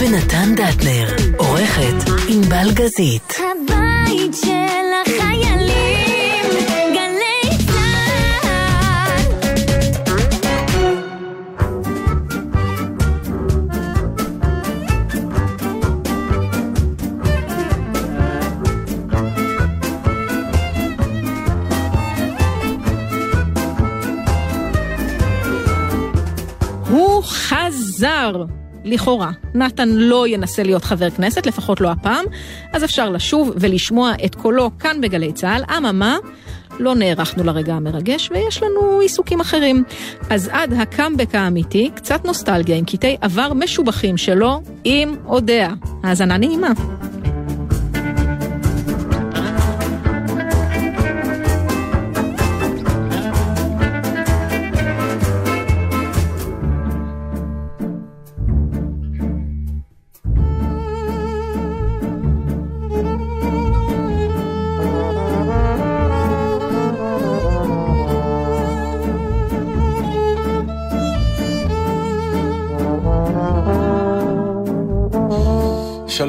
ונתן דטנר, עורכת ענבל גזית. הבית של החיילים, גלי צה"ל. הוא חזר. לכאורה, נתן לא ינסה להיות חבר כנסת, לפחות לא הפעם, אז אפשר לשוב ולשמוע את קולו כאן בגלי צה"ל, אממה, לא נערכנו לרגע המרגש ויש לנו עיסוקים אחרים. אז עד הקאמבק האמיתי, קצת נוסטלגיה עם קטעי עבר משובחים שלו עם אודיה. האזנה נעימה.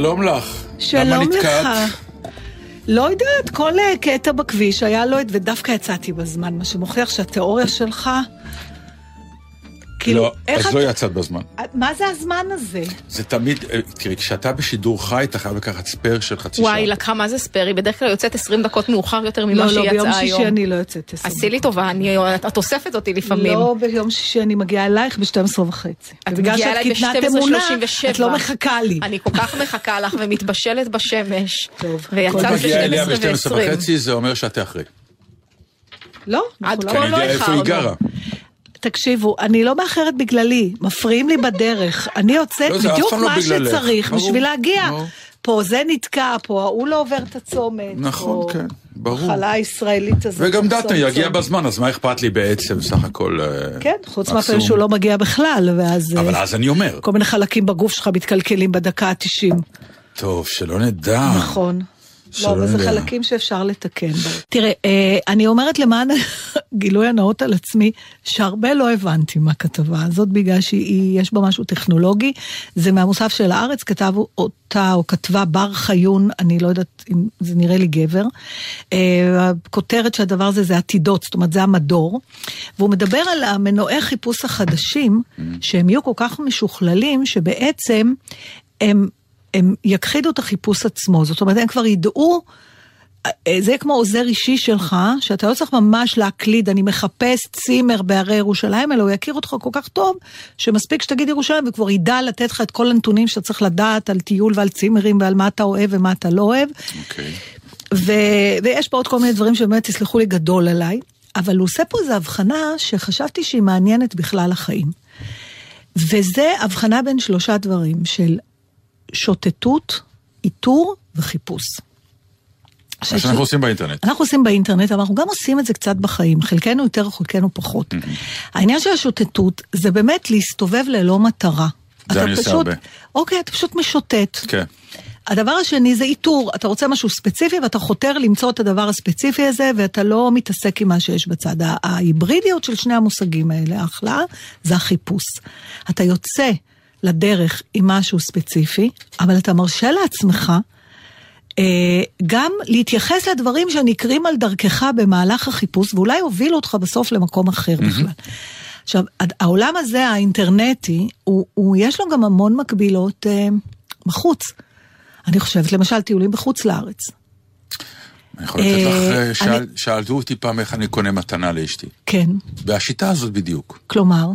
שלום לך. שלום לך. לא יודעת, כל אה, קטע בכביש היה לו את... ודווקא יצאתי בזמן, מה שמוכיח שהתיאוריה שלך... כאילו, לא, איך אז לא אתה- יצאת בזמן. מה זה הזמן הזה? זה תמיד, אה, תראי, כשאתה בשידור חי, אתה חייב לקחת ספייר של חצי שעה. וואי, לקחה מה זה ספרי, בדרך כלל יוצאת 20 דקות מאוחר יותר ממה לא, שהיא לא, ביום יצאה שישי היום. אני לא יוצאת עשר עשי לי טובה, אני- את אוספת אותי לפעמים. לא, ביום שישי אני מגיעה אלייך ב-12 וחצי. את מגיעה שאת אליי קטנת ב- אמונה, 12:37. את לא מחכה לי. אני כל כך מחכה לך ומתבשלת בשמש. טוב, את ויצאת מגיעה אליה ב-12 ב-12 ו-20. וחצי, זה אומר שאת תאחרי. לא, עד אנחנו כה לא... אני לא יודע איפה היא. גרה. תקשיבו, אני לא מאחרת בגללי, מפריעים לי בדרך. אני יוצאת לא, בדיוק לא מה בגללך. שצריך ברור, בשביל להגיע. ברור. פה זה נתקע, פה ההוא לא עובר את הצומת. נכון, פה כן, ברור. המחלה הישראלית הזאת. וגם דטנר יגיע. בזמן, אז מה אכפת לי בעצם, סך הכל... אה, כן, חוץ. מהפעמים שהוא לא מגיע בכלל, ואז אבל אה, אז אני אומר, כל מיני חלקים בגוף שלך מתקלקלים בדקה ה-90. טוב, שלא נדע. נכון. לא, אבל זה. חלקים שאפשר לתקן. תראה, אה, אני אומרת למען גילוי הנאות על עצמי, שהרבה לא הבנתי מהכתבה הזאת, בגלל שיש בה משהו טכנולוגי. זה מהמוסף של הארץ, כתב אותה או כתבה בר חיון, אני לא יודעת אם זה נראה לי גבר. אה, הכותרת של הדבר הזה זה עתידות, זאת אומרת זה המדור. והוא מדבר על המנועי חיפוש החדשים, שהם יהיו כל כך משוכללים, שבעצם הם... הם יכחידו את החיפוש עצמו, זאת אומרת, הם כבר ידעו, אה, זה כמו עוזר אישי שלך, שאתה לא צריך ממש להקליד, אני מחפש צימר בהרי ירושלים, אלא הוא יכיר אותך כל כך טוב, שמספיק שתגיד ירושלים, וכבר ידע לתת לך את כל הנתונים שאתה צריך לדעת על טיול ועל צימרים ועל מה אתה אוהב ומה אתה לא אוהב. אוקיי. ו- ויש פה עוד כל מיני דברים שבאמת, תסלחו לי, גדול עליי, אבל הוא עושה פה איזו הבחנה שחשבתי שהיא מעניינת בכלל החיים. וזה הבחנה בין שלושה דברים של שוטטות, איתור וחיפוש. מה שאנחנו עושים באינטרנט. אנחנו עושים באינטרנט, אבל אנחנו גם עושים את זה קצת בחיים, חלקנו יותר, חלקנו פחות. העניין של השוטטות זה באמת להסתובב ללא מטרה. זה אני עושה פשוט- הרבה. אוקיי, אתה פשוט משוטט. כן. הדבר השני זה איתור, אתה רוצה משהו ספציפי ואתה חותר למצוא את הדבר הספציפי הזה ואתה לא מתעסק עם מה שיש בצד. ההיברידיות של שני המושגים האלה, ההכלאה, זה החיפוש. אתה יוצא לדרך עם משהו ספציפי, אבל אתה מרשה לעצמך אה, גם להתייחס לדברים שנקרים על דרכך במהלך החיפוש, ואולי הובילו אותך בסוף למקום אחר בכלל. עכשיו, העולם הזה, האינטרנטי, הוא, הוא, יש לו גם המון מקבילות אה, בחוץ. אני חושבת, למשל, טיולים בחוץ לארץ. אני יכול לתת לך, אה, אה, שאל- אני- שאלו אותי פעם איך אני קונה מתנה לאשתי. כן, והשיטה הזאת בדיוק. כלומר,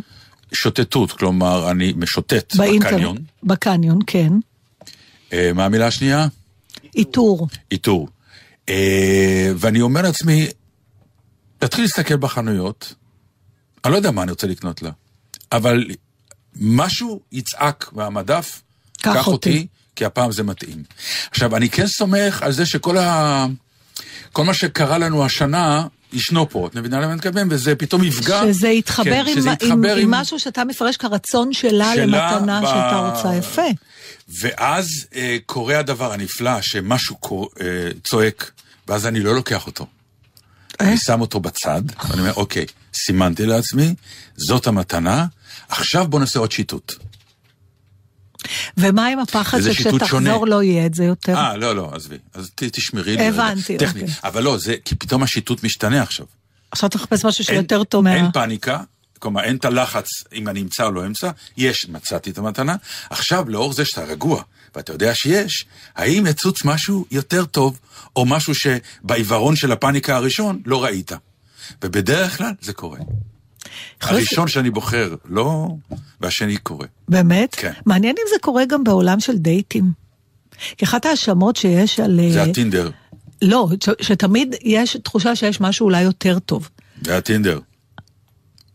שוטטות, כלומר, אני משוטט באינטרנט. בקניון. בקניון, כן. אה, מה המילה השנייה? איתור. איתור. אה, ואני אומר לעצמי, תתחיל להסתכל בחנויות, אני לא יודע מה אני רוצה לקנות לה, אבל משהו יצעק מהמדף, קח קח אותי. אותי, כי הפעם זה מתאים. עכשיו, אני כן סומך על זה שכל ה... כל מה שקרה לנו השנה, ישנו פה, את מבינה למה אני מתכוון? וזה פתאום יפגע. שזה יתחבר, כן, עם, שזה עם, יתחבר עם משהו שאתה מפרש כרצון שלה, שלה למתנה ב- שאתה רוצה. יפה. ואז אה, קורה הדבר הנפלא, שמשהו קור... אה, צועק, ואז אני לא לוקח אותו. אה? אני שם אותו בצד, ואני אומר, אוקיי, סימנתי לעצמי, זאת המתנה, עכשיו בוא נעשה עוד שיטוט. ומה עם הפחד. שכשתחזור לא יהיה את זה יותר? אה, לא, לא, עזבי. אז ת- תשמרי לי. הבנתי, טכני. אוקיי. אבל לא, זה, כי פתאום השיטוט משתנה עכשיו. עכשיו אתה מחפש משהו שיותר טוב. אין פאניקה, כלומר אין את הלחץ אם אני אמצא או לא אמצא, יש, מצאתי את המתנה. עכשיו, לאור זה שאתה רגוע, ואתה יודע שיש, האם יצוץ משהו יותר טוב, או משהו שבעיוורון של הפאניקה הראשון לא ראית? ובדרך כלל זה קורה. הראשון שאני בוחר, לא, והשני קורה. באמת? כן. מעניין אם זה קורה גם בעולם של דייטים. כי אחת ההאשמות שיש על... זה אה, הטינדר, לא, שתמיד יש תחושה שיש משהו אולי יותר טוב. זה הטינדר.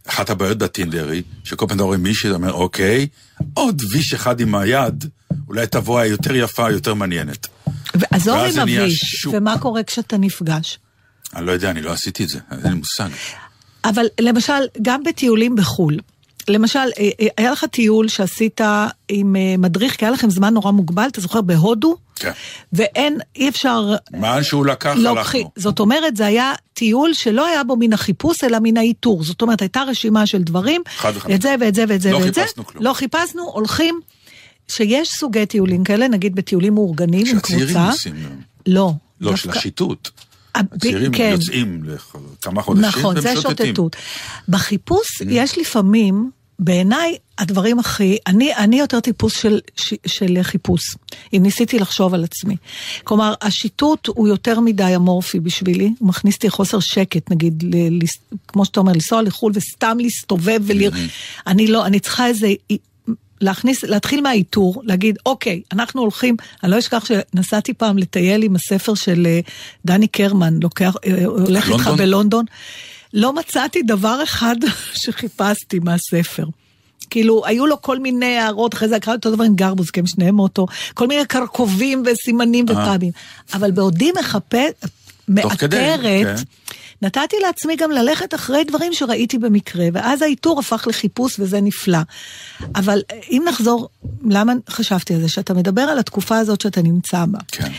אחת הבעיות בטינדר היא, שכל פעם אתה רואה מישהי, אתה אומר, אוקיי, עוד ויש אחד עם היד, אולי תבוא היותר יפה, יותר מעניינת. ועזוב ואז עם זה שוק. ומה קורה כשאתה נפגש? אני לא יודע, אני לא עשיתי את זה, אין לי מושג. אבל למשל, גם בטיולים בחו"ל, למשל, אה, אה, היה לך טיול שעשית עם אה, מדריך, כי היה לכם זמן נורא מוגבל, אתה זוכר, בהודו? כן. ואין, אי אפשר... לאן שהוא לקח, לוקחי- הלכנו. זאת אומרת, זה היה טיול שלא היה בו מן החיפוש, אלא מן האיתור. זאת אומרת, הייתה רשימה של דברים, חד. את זה ואת זה ואת זה לא ואת זה. חיפשנו כלום. לא חיפשנו, הולכים, שיש סוגי טיולים כאלה, נגיד בטיולים מאורגנים עם שהצעירים קבוצה. עושים, לא. לא, של דווקא- השיטוט. הצעירים כן. יוצאים לכמה חודשים נכון, זה והם שוטטים. Mm. שוטטות. בחיפוש יש לפעמים, בעיניי, הדברים הכי... אני, אני יותר טיפוס של, של חיפוש, אם ניסיתי לחשוב על עצמי. כלומר, השיטוט הוא יותר מדי אמורפי בשבילי, הוא מכניס אותי חוסר שקט, נגיד, ל, ל, כמו שאתה אומר, לנסוע לחו"ל וסתם להסתובב ולראות. אני לא, אני צריכה איזה... להכניס, להתחיל מהאיתור, להגיד, אוקיי, אנחנו הולכים, אני לא אשכח שנסעתי פעם לטייל עם הספר של אה, דני קרמן, לוקח, אה, הולך איתך לונדון? בלונדון. לא מצאתי דבר אחד שחיפשתי מהספר. כאילו, היו לו כל מיני הערות, אחרי זה קראתי אותו דבר עם גרבוז, כי הם שניהם מאותו, כל מיני קרקובים וסימנים ופאבים. אבל בעודי מחפש, מאתרת, כן. נתתי לעצמי גם ללכת אחרי דברים שראיתי במקרה, ואז האיתור הפך לחיפוש וזה נפלא. אבל אה, אם נחזור, למה חשבתי על זה? שאתה מדבר על התקופה הזאת שאתה נמצא בה. כן.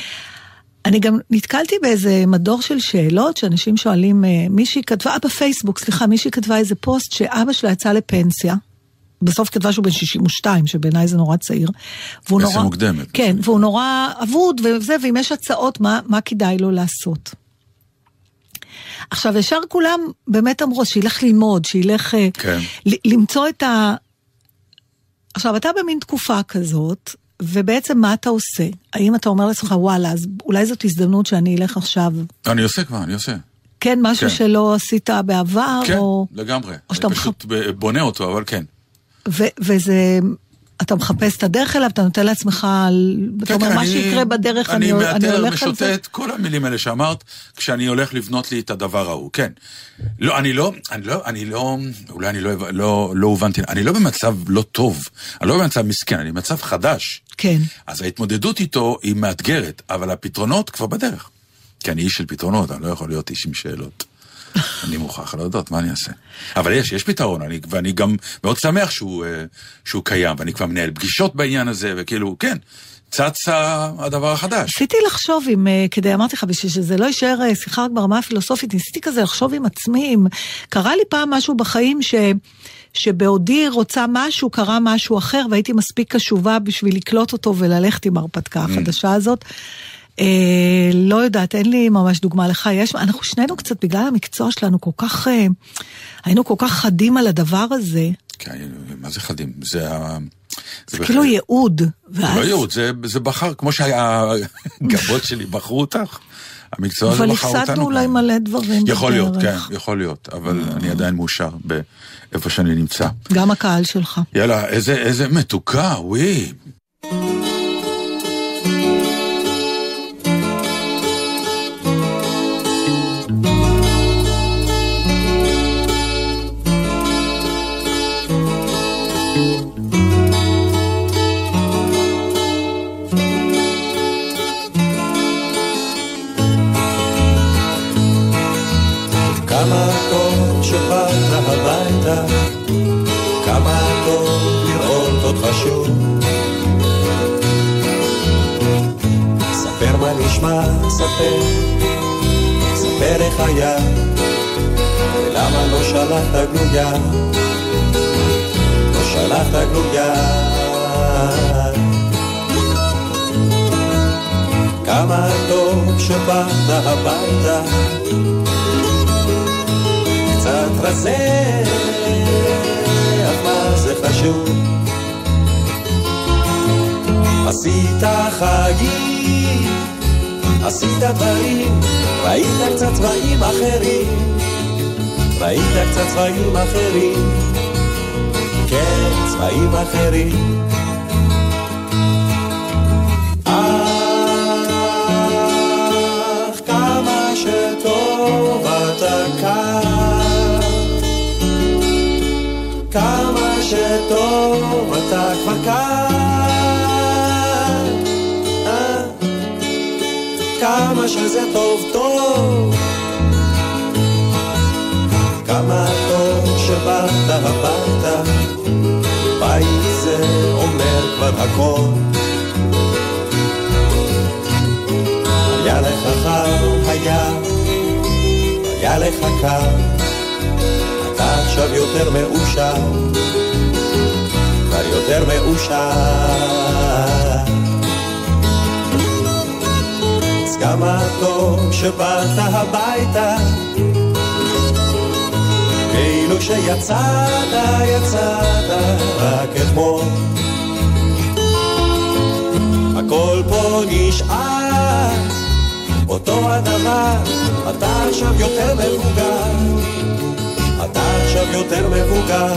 אני גם נתקלתי באיזה מדור של שאלות שאנשים שואלים, אה, מישהי כתבה, אה, בפייסבוק, סליחה, מישהי כתבה איזה פוסט שאבא שלה יצא לפנסיה. בסוף כתבה שהוא בן 62, שבעיניי זה נורא צעיר. והוא נורא... מוקדמת. כן, והוא נורא אבוד וזה, ואם יש הצעות, מה, מה כדאי לו לעשות. עכשיו, ישר כולם באמת אמרו שילך ללמוד, שילך אה, כן. למצוא את ה... עכשיו, אתה במין תקופה כזאת, ובעצם מה אתה עושה? האם אתה אומר לעצמך, וואלה, אז אולי זאת הזדמנות שאני אלך עכשיו, אני עושה כבר, אני עושה. כן, משהו כן. שלא עשית בעבר, כן, או... לגמרי. או שאתה אני פשוט בונה אותו, אבל כן. ו- וזה... אתה מחפש את הדרך אליו, אתה נותן לעצמך, אתה כן, אומר, כן, מה אני- שיקרה בדרך, אני, אני אני מאתר, הולך על זה. משוטט, כל המילים האלה שאמרת, כשאני הולך לבנות לי את הדבר ההוא, כן. לא, אני לא, אני לא, אני לא, אולי אני לא, לא, לא הובנתי, אני לא במצב לא טוב, אני לא במצב מסכן, אני במצב חדש. כן. אז ההתמודדות איתו היא מאתגרת, אבל הפתרונות כבר בדרך. כי אני איש של פתרונות, אני לא יכול להיות איש עם שאלות. אני מוכרח להודות, מה אני אעשה? אבל יש, יש פתרון, אני, ואני גם מאוד שמח שהוא, אה, שהוא קיים, ואני כבר מנהל פגישות בעניין הזה, וכאילו, כן, צץ הדבר החדש. ניסיתי לחשוב אם, אה, כדי, אמרתי לך, בשביל שזה לא יישאר אה, שיחה רק ברמה הפילוסופית, ניסיתי כזה לחשוב עם עצמי, אם קרה לי פעם משהו בחיים ש... שבעודי רוצה משהו, קרה משהו אחר, והייתי מספיק קשובה בשביל לקלוט אותו וללכת עם ההרפתקה החדשה הזאת. אה, לא יודעת, אין לי ממש דוגמה לך. יש, אנחנו שנינו קצת, בגלל המקצוע שלנו, כל כך, אה, היינו כל כך חדים על הדבר הזה. כן, מה זה חדים? זה ה... זה בהחלט- כאילו ייעוד. זה לא ייעוד, זה, זה בחר, כמו שהגבות שלי בחרו אותך, המקצוע הזה אבל בחר אותנו. הפסדנו אולי. מלא דברים יכול להיות, כן, בדרך. יכול להיות, אבל אני עדיין מאושר באיפה שאני נמצא. גם הקהל שלך. יאללה, איזה, איזה מתוקה, וואי. לספר, ספר איך היה, ולמה לא שלחת גלויה, לא שלחת גלויה. כמה טוב שבאת הביתה, קצת רזה, אבל זה חשוב? עשית חגים עשית דברים, ראית קצת צבעים אחרים, ראית קצת צבעים אחרים, כן, צבעים אחרים. אך כמה שטוב כמה שטוב אתה כבר כאן, שזה טוב טוב, כמה טוב שבאת הביתה, בית זה אומר כבר הכל. היה לך חם, היה, היה לך קר, אתה עכשיו יותר מאושר, כבר יותר מאושר. כמה טוב שבאת הביתה, כאילו שיצאת, יצאת רק אתמול. הכל פה נשאר אותו הדבר, אתה עכשיו יותר מבוגר, אתה עכשיו יותר מבוגר,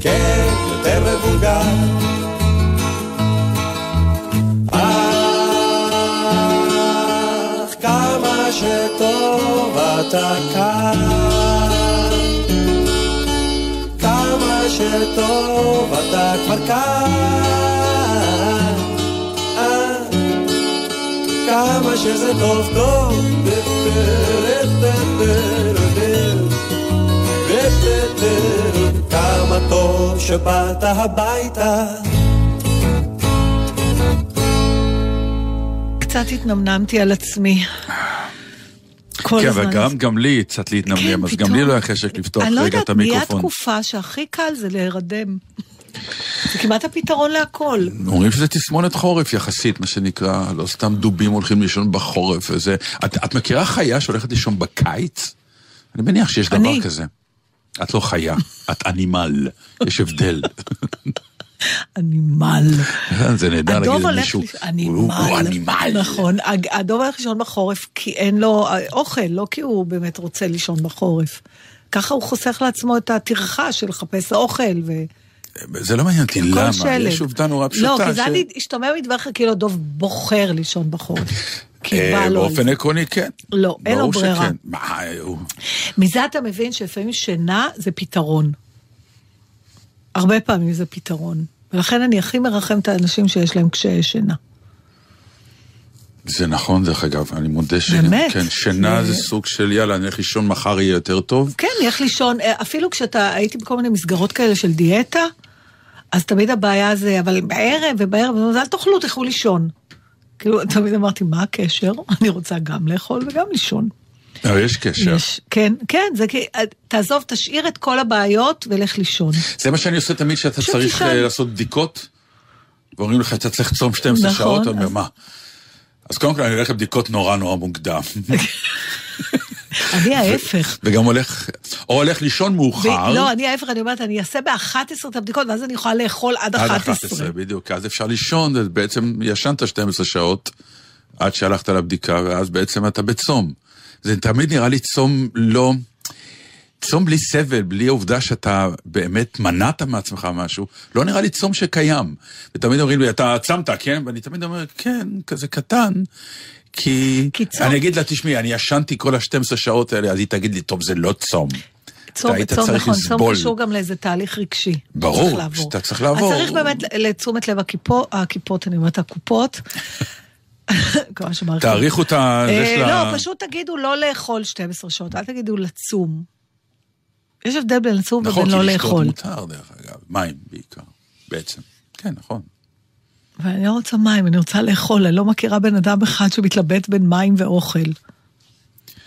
כן, יותר מבוגר. שטוב אתה כאן, כמה שטוב אתה כבר כאן. כמה שזה טוב טוב. כמה טוב שבאת הביתה. קצת התנמנמתי על עצמי. כל כן, הזמן. אבל גם, גם לי קצת להתנמנם, אז גם פתאום. לי לא היה חשק לפתוח אני לא רגע את יודעת, נהיה המיקרופון. תקופה שהכי קל זה להירדם. זה כמעט הפתרון להכל. אומרים שזה תסמונת חורף יחסית, מה שנקרא, לא סתם דובים הולכים לישון בחורף וזה. את, את מכירה חיה שהולכת לישון בקיץ? אני מניח שיש דבר אני. כזה. את לא חיה, את אנימל, יש הבדל. אנימל. זה נהדר להגיד למישהו, הוא אנימל. נכון, הדוב הולך לישון בחורף כי אין לו אה, אוכל, לא כי הוא באמת רוצה לישון בחורף. ככה הוא חוסך לעצמו את הטרחה של לחפש אוכל ו... זה לא מעניין אותי, למה? שלג. יש עובדה נורא פשוטה. לא, כי זה ש- היה השתמע מדבריך כאילו הדוב בוחר לישון בחורף. אה, באופן. עקרוני כן. לא, אין לו ברירה. הוא... מזה אתה מבין שלפעמים שינה זה פתרון. הרבה פעמים זה פתרון. ולכן אני הכי מרחמת את האנשים שיש להם קשיי שינה. זה נכון דרך אגב, אני מודה ש... באמת? כן, שינה זה- זה סוג של יאללה, אני הולך לישון מחר יהיה יותר טוב. כן, לך לישון, אה, אפילו כשאתה, הייתי בכל מיני מסגרות כאלה של דיאטה, אז תמיד הבעיה זה, אבל בערב ובערב, אז אל תאכלו, תלכו לישון. כאילו, תמיד אמרתי, מה הקשר? אני רוצה גם לאכול וגם לישון. אבל יש קשר. יש, כן, כן, זה כי, אה, תעזוב, תשאיר את כל הבעיות ולך לישון. זה מה שאני עושה תמיד פשוט צריך תישן. אה, לעשות בדיקות, ואומרים לך, אתה צריך לצום 12 נכון, שעות, אתה אומר, אז- מה? אז קודם כל אני הולך לבדיקות נורא נורא מוקדם. אני ההפך. וגם הולך, או הולך לישון מאוחר. לא, אני ההפך, אני אומרת, אני אעשה ב-11 את הבדיקות, ואז אני יכולה לאכול עד עד 11. 11, בדיוק. אז אפשר לישון, אז בעצם ישנת 12 שעות עד שהלכת לבדיקה, ואז בעצם אתה בצום. זה תמיד נראה לי צום לא... צום בלי סבל, בלי העובדה שאתה באמת מנעת מעצמך משהו, לא נראה לי צום שקיים. ותמיד אומרים לי, אתה צמת, כן? ואני תמיד אומר, כן, כזה קטן. כי... כי צום- אני אגיד לה, תשמעי, אני ישנתי כל ה-12 שעות האלה, אז היא תגיד לי, טוב, זה לא צום. צום, צום, נכון, צום לסבול. קשור גם לאיזה תהליך רגשי. ברור. שאתה צריך לעבור. אז צריך באמת לתשומת לב הכיפות, הכיפות, אני אומרת, הקופות. תאריכו את ה... לא, פשוט תגידו לא לאכול 12 שעות, אל תגידו לצום. יש הבדל בין לצום נכון, ובין כי לא לשתות לאכול. מותר, דרך אגב. מים בעיקר, בעצם. כן, נכון. ואני לא רוצה מים, אני רוצה לאכול, אני לא מכירה בן אדם אחד שמתלבט בין מים ואוכל.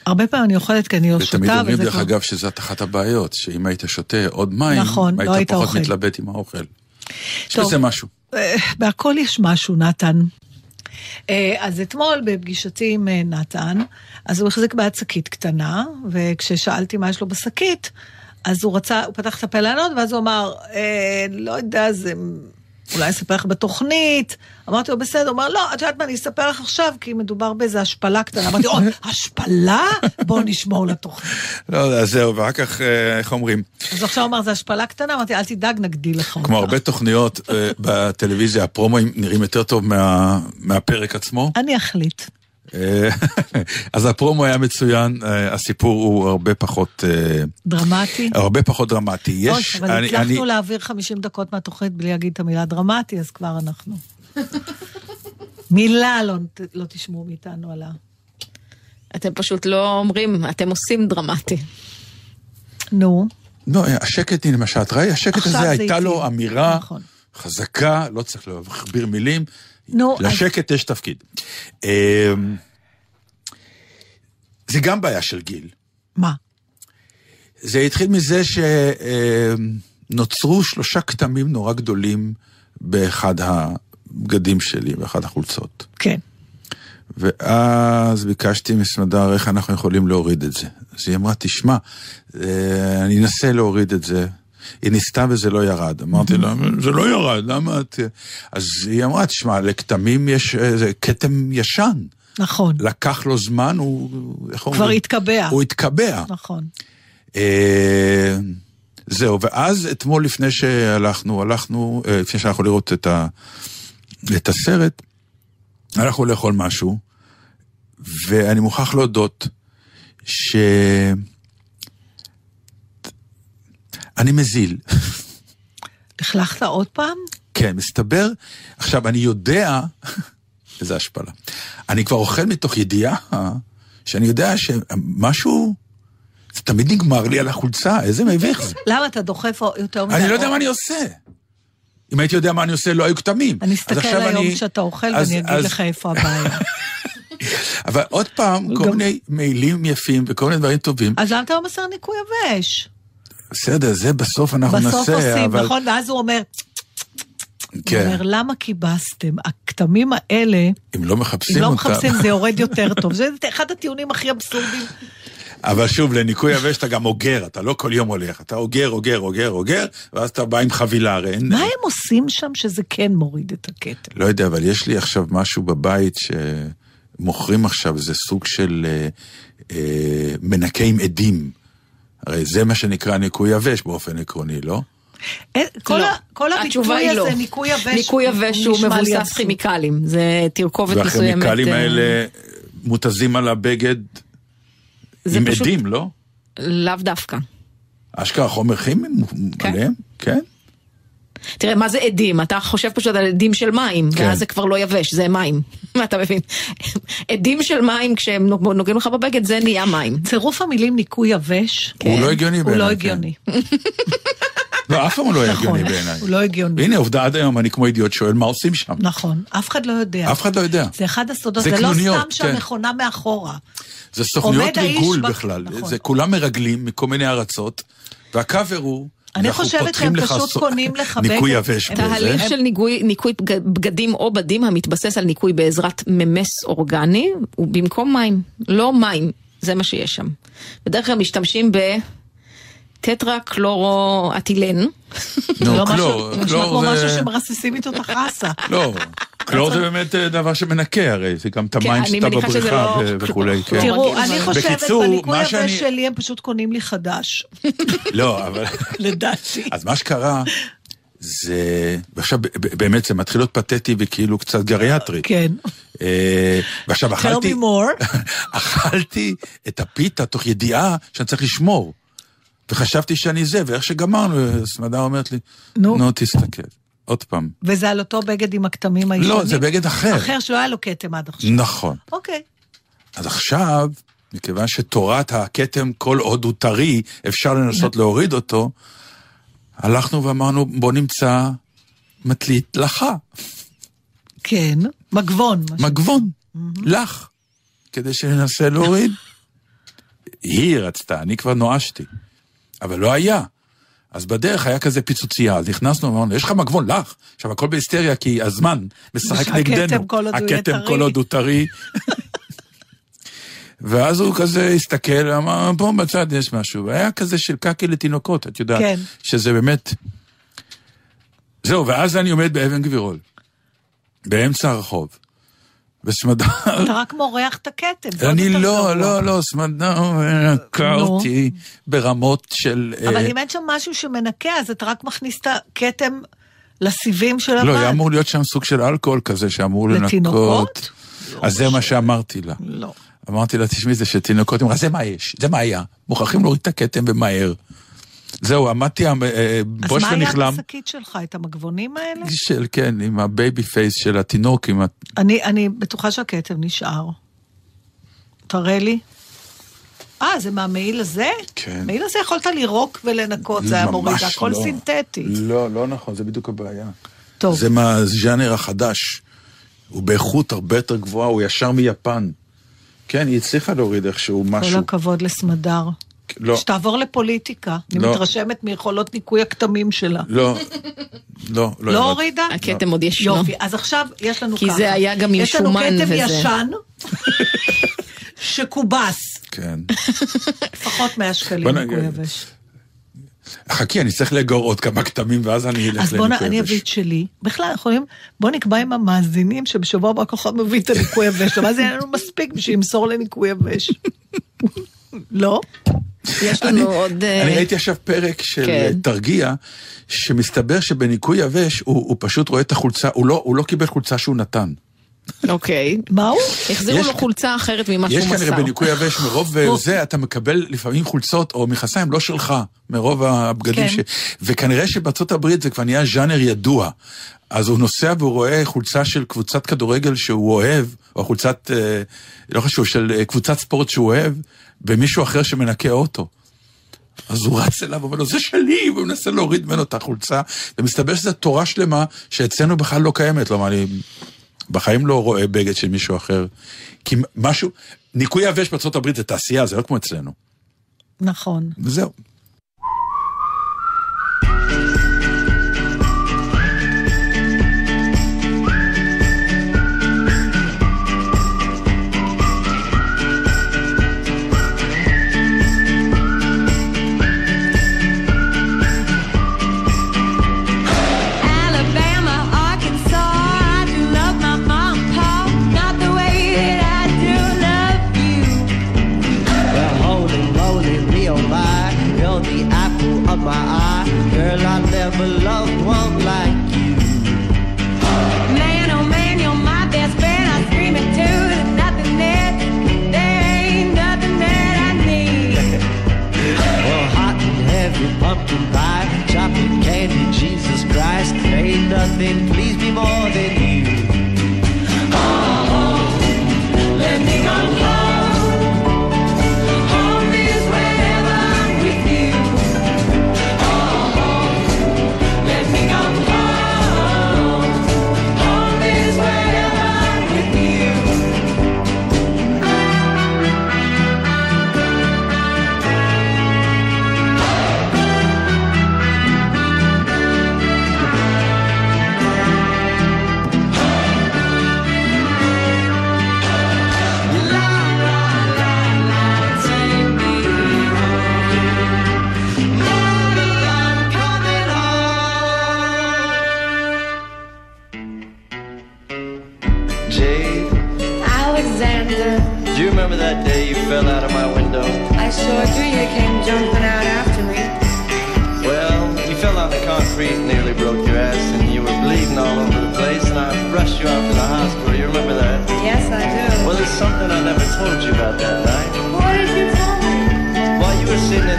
הרבה פעמים אני אוכלת כי אני לא שותה, ותמיד אומרים, וזה דרך אגב, שזאת אחת הבעיות, שאם היית שותה עוד מים, נכון, לא היית היית פחות אוכל. מתלבט עם האוכל. יש. בזה משהו. אה, בהכל יש משהו, נתן. אה, אז אתמול בפגישתי עם אה, נתן, אז הוא החזיק ביד שקית קטנה, וכששאלתי מה יש לו בשקית, אז הוא רצה, הוא פתח את הפה לענות, ואז הוא אמר, אה, לא יודע, זה... אולי אספר לך בתוכנית. אמרתי לו, בסדר, הוא אמר, לא, את יודעת מה, אני אספר לך עכשיו, כי מדובר באיזה השפלה קטנה. אמרתי, אוי, השפלה? בואו נשמור לתוכנית. לא זהו, ואחר כך, אה, איך אומרים? אז עכשיו הוא אמר, זה השפלה קטנה? אמרתי, אל תדאג, נגדיל לך. כמו הרבה תוכניות אה, בטלוויזיה, הפרומואים נראים יותר טוב מה- מהפרק עצמו. אני אחליט. אה, אז הפרומו היה מצוין, אה, הסיפור הוא הרבה פחות, אה, דרמטי. הרבה פחות דרמטי. אוי, יש, אבל אני- הצלחנו אני- להעביר 50 דקות מהתוכנית בלי להגיד את המילה דרמטי, אז כבר אנחנו. מילה לא, לא תשמעו מאיתנו על ה... אתם פשוט לא אומרים, אתם עושים דרמטי. נו, לא, השקט, הנה מה שאת ראי, השקט הזה זה הייתה איטי. לו אמירה נכון. חזקה, לא צריך להכביר מילים. נו, אז- לשקט יש תפקיד. אה, זה גם בעיה של גיל. מה? זה התחיל מזה שנוצרו שלושה כתמים נורא גדולים באחד הבגדים שלי, באחד החולצות. כן. ואז ביקשתי מסמדר איך אנחנו יכולים להוריד את זה. אז היא אמרה, תשמע, אה, אני אנסה להוריד את זה. היא ניסתה וזה לא ירד. אמרתי לה, זה לא ירד, למה את... אז היא אמרה, תשמע, לכתמים יש איזה כתם ישן. נכון. לקח לו זמן, הוא... איך אומרים? כבר התקבע. הוא התקבע. נכון. אה, זהו, ואז אתמול לפני שהלכנו, הלכנו, אה, לפני שהלכנו לראות את, ה, את הסרט, הלכנו לאכול משהו, ואני מוכרח להודות ש... אני מזיל. לכלכת עוד פעם? כן, מסתבר, עכשיו אני יודע, איזה השפלה, אני כבר אוכל מתוך ידיעה שאני יודע שמשהו, זה תמיד נגמר לי על החולצה, איזה מביך זה. למה אתה דוחף יותר מדי? אני לא יודע מה אני עושה. אם הייתי יודע מה אני עושה, לא היו כתמים. אני אסתכל היום אני- כשאתה אוכל אז- ואני אגיד אז- לך איפה הבעיה. אבל עוד פעם, כל גם- מיני מעילים יפים וכל מיני דברים טובים. אז למה אתה לא מסר ניקוי יבש? בסדר, זה בסוף אנחנו נעשה, בסוף עושים, אבל... נכון? ואז הוא אומר, הוא כן, אומר, למה כיבסתם? הכתמים האלה, אם לא אם מחפשים לא אותם. מחפשים זה יורד יותר טוב. זה אחד הטיעונים הכי אבסורדיים. אבל שוב, לניקוי יבש אתה גם אוגר, אתה לא כל יום הולך, אתה אוגר, אוגר, אוגר, אוגר, ואז אתה בא עם חבילה, הרי אין... מה הם עושים שם שזה כן מוריד את הכתם? לא יודע, אבל יש לי עכשיו משהו בבית שמוכרים עכשיו, זה סוג של אה, אה, מנקה עם עדים. הרי זה מה שנקרא ניקוי יבש באופן עקרוני, לא? אה, כל לא. ה- כל התשובה הביטוי היא לא. ניקוי יבש, ניקוי יבש הוא מבוסס. כימיקלים, זה תרכובת מסוימת. והכימיקלים אה, האלה מותזים על הבגד עם פשוט- עדים, לא? לאו דווקא. אשכרה חומר כימי כן. עליהם? כן. תראה, מה זה עדים? אתה חושב פשוט על עדים של מים, כן. ואז זה כבר לא יבש, זה מים. מה אתה מבין? עדים של מים, כשהם נוג- נוגעים לך בבגד, זה נהיה מים. צירוף המילים ניקוי יבש, הוא לא הגיוני הוא בעיניי. לא כן. הגיוני. לא, אף פעם הוא לא היה נכון, הגיוני בעיניי. הוא לא הגיוני. והנה, עובדה עד היום, אני כמו אידיוט שואל מה עושים שם. נכון, אף אחד לא יודע. אף אחד לא יודע. זה אחד הסודות, זה לא סתם כן. שהמכונה מאחורה. זה סוכנויות האיש ריגול בכלל. נכון. זה כולם מרגלים מכל מיני ארצות, והקאבר הוא... אני חושבת שהם פשוט קונים לך ניקוי. יבש. תהליך של ניקוי, ניקוי בג- בגדים או בדים המתבסס על ניקוי בעזרת ממס אורגני, הוא במקום מים, לא מים, זה מה שיש שם. בדרך כלל משתמשים בטטרה קלורו אטילן. נו, לא משהו- קלור, נשמע קלור כמו משהו זה... שמרססים איתו את החסה. לא, קלור זה באמת אה, דבר שמנקה הרי, זה גם את כן, המים שאתה בבריכה לא וכולי. כן. תראו, אני חושבת, בניקוי שאני- שלי הם פשוט קונים לי חדש. לא, אבל... לדעתי. אז מה שקרה, זה... ועכשיו באמת זה מתחיל להיות פתטי וכאילו קצת גריאטרי. כן. אה, ועכשיו tell אכלתי... me more. אכלתי את הפיתה תוך ידיעה שאני צריך לשמור. וחשבתי שאני זה, ואיך שגמרנו, סמדה אומרת לי. נו, תסתכל. עוד פעם. וזה על אותו בגד עם הכתמים הישנים? לא, זה בגד אחר. אחר שלא היה לו כתם עד עכשיו. נכון. אוקיי. אז עכשיו, מכיוון שתורת הכתם, כל עוד הוא טרי, אפשר לנסות להוריד אותו, הלכנו ואמרנו, בוא נמצא מטלית לחה, כן. מגבון. מגבון, לך, כדי שננסה להוריד. היא רצתה, אני כבר נואשתי, אבל לא היה. אז בדרך היה כזה פיצוצייה, אז נכנסנו, אמרנו, יש לך מגבון? לך. עכשיו, הכל בהיסטריה, כי הזמן משחק הכתם נגדנו. הכתם. כל עוד הוא טרי. ואז הוא כזה הסתכל, אמר, פה בצד יש משהו. והיה כזה של קקי לתינוקות, את יודעת. כן. שזה באמת... זהו, ואז אני עומד באבן גבירול, באמצע הרחוב, וסמדר... אתה רק מורח את הכתם. אני לא. לא, לא, סמדר מנקה. אותי ברמות של... אבל אה, אם אין שם משהו שמנקה, אז אתה רק מכניס את הכתם לסיבים של לא, הבד. היה אמור להיות שם סוג של אלכוהול כזה שאמור לנקות. לתינוקות? אז זה מה שאמרתי לה. לא. אמרתי לה, תשמעי, זה שתינוקות, היא אמרה, זה מה יש, זה מה היה. מוכרחים להוריד את הכתם ומהר. זהו, עמדתי, אה, אז בוש מה היה ונכלם. בשקית שלך? את המגבונים האלה? של, כן, עם ה baby face של התינוק, עם ה... אני, אני בטוחה שהכתם נשאר. תראה לי. אה, זה מהמעיל הזה? כן. מעיל הזה יכולת לירוק ולנקות, זה היה מוריד, הכל לא. סינתטי. לא, לא נכון, זה בדיוק הבעיה. טוב, זה מהז'אנר החדש. הוא באיכות הרבה יותר גבוהה, הוא ישר מיפן. כן, היא הצליחה להוריד איכשהו כל משהו. הכבוד לסמדר. לא, שתעבור לפוליטיקה. אני לא. מתרשמת מיכולות ניקוי הכתמים שלה. לא, לא, לא. לא. הורידה? הכתם עוד ישנו. יופי, אז עכשיו יש לנו כי ככה. זה היה גם עם יש לנו שומן כתם וזה. ישן, שכובס, כן. לפחות 100 שקלים. ניקוי יבש. חכי, אני צריך לאגור עוד כמה כתמים ואז אני אלך אז בוא נ... לניקוי אני יבש. אביא את שלי. בכלל, אנחנו יכולים... בוא נקבע עם המאזינים שבשבוע הבא כוכב מביא את הניקוי יבש, ואז יהיה לנו מספיק בשביל למסור לניקוי יבש. לא? יש לנו עוד... אה, אני ראיתי עכשיו פרק של כן. תרגיע, שמסתבר שבניקוי יבש הוא, הוא פשוט רואה את החולצה, הוא לא, הוא לא קיבל חולצה שהוא נתן. אוקיי. מה הוא? החזירו יש- לו חולצה אחרת ממה שהוא יש מסר. כנראה בניקוי יבש, מרוב אה, זה אתה מקבל לפעמים חולצות או מכסיים לא שלך, מרוב הבגדים כן. ש... וכנראה שבארצות הברית זה כבר נהיה ז'אנר ידוע. אז הוא נוסע והוא רואה חולצה של קבוצת כדורגל שהוא אוהב, או חולצת, אה, לא חשוב, של אה, קבוצת ספורט שהוא אוהב, במישהו אחר שמנקה אוטו. אז הוא רץ אליו ואומר לו, זה שלי, והוא מנסה להוריד ממנו את החולצה, ומסתבר שזו תורה שלמה שאצלנו בכלל לא קיימת, כלומר, אני בחיים לא רואה בגד של מישהו אחר. כי משהו, ניקוי יבש בארצות הברית זה תעשייה, זה לא כמו אצלנו. נכון. וזהו.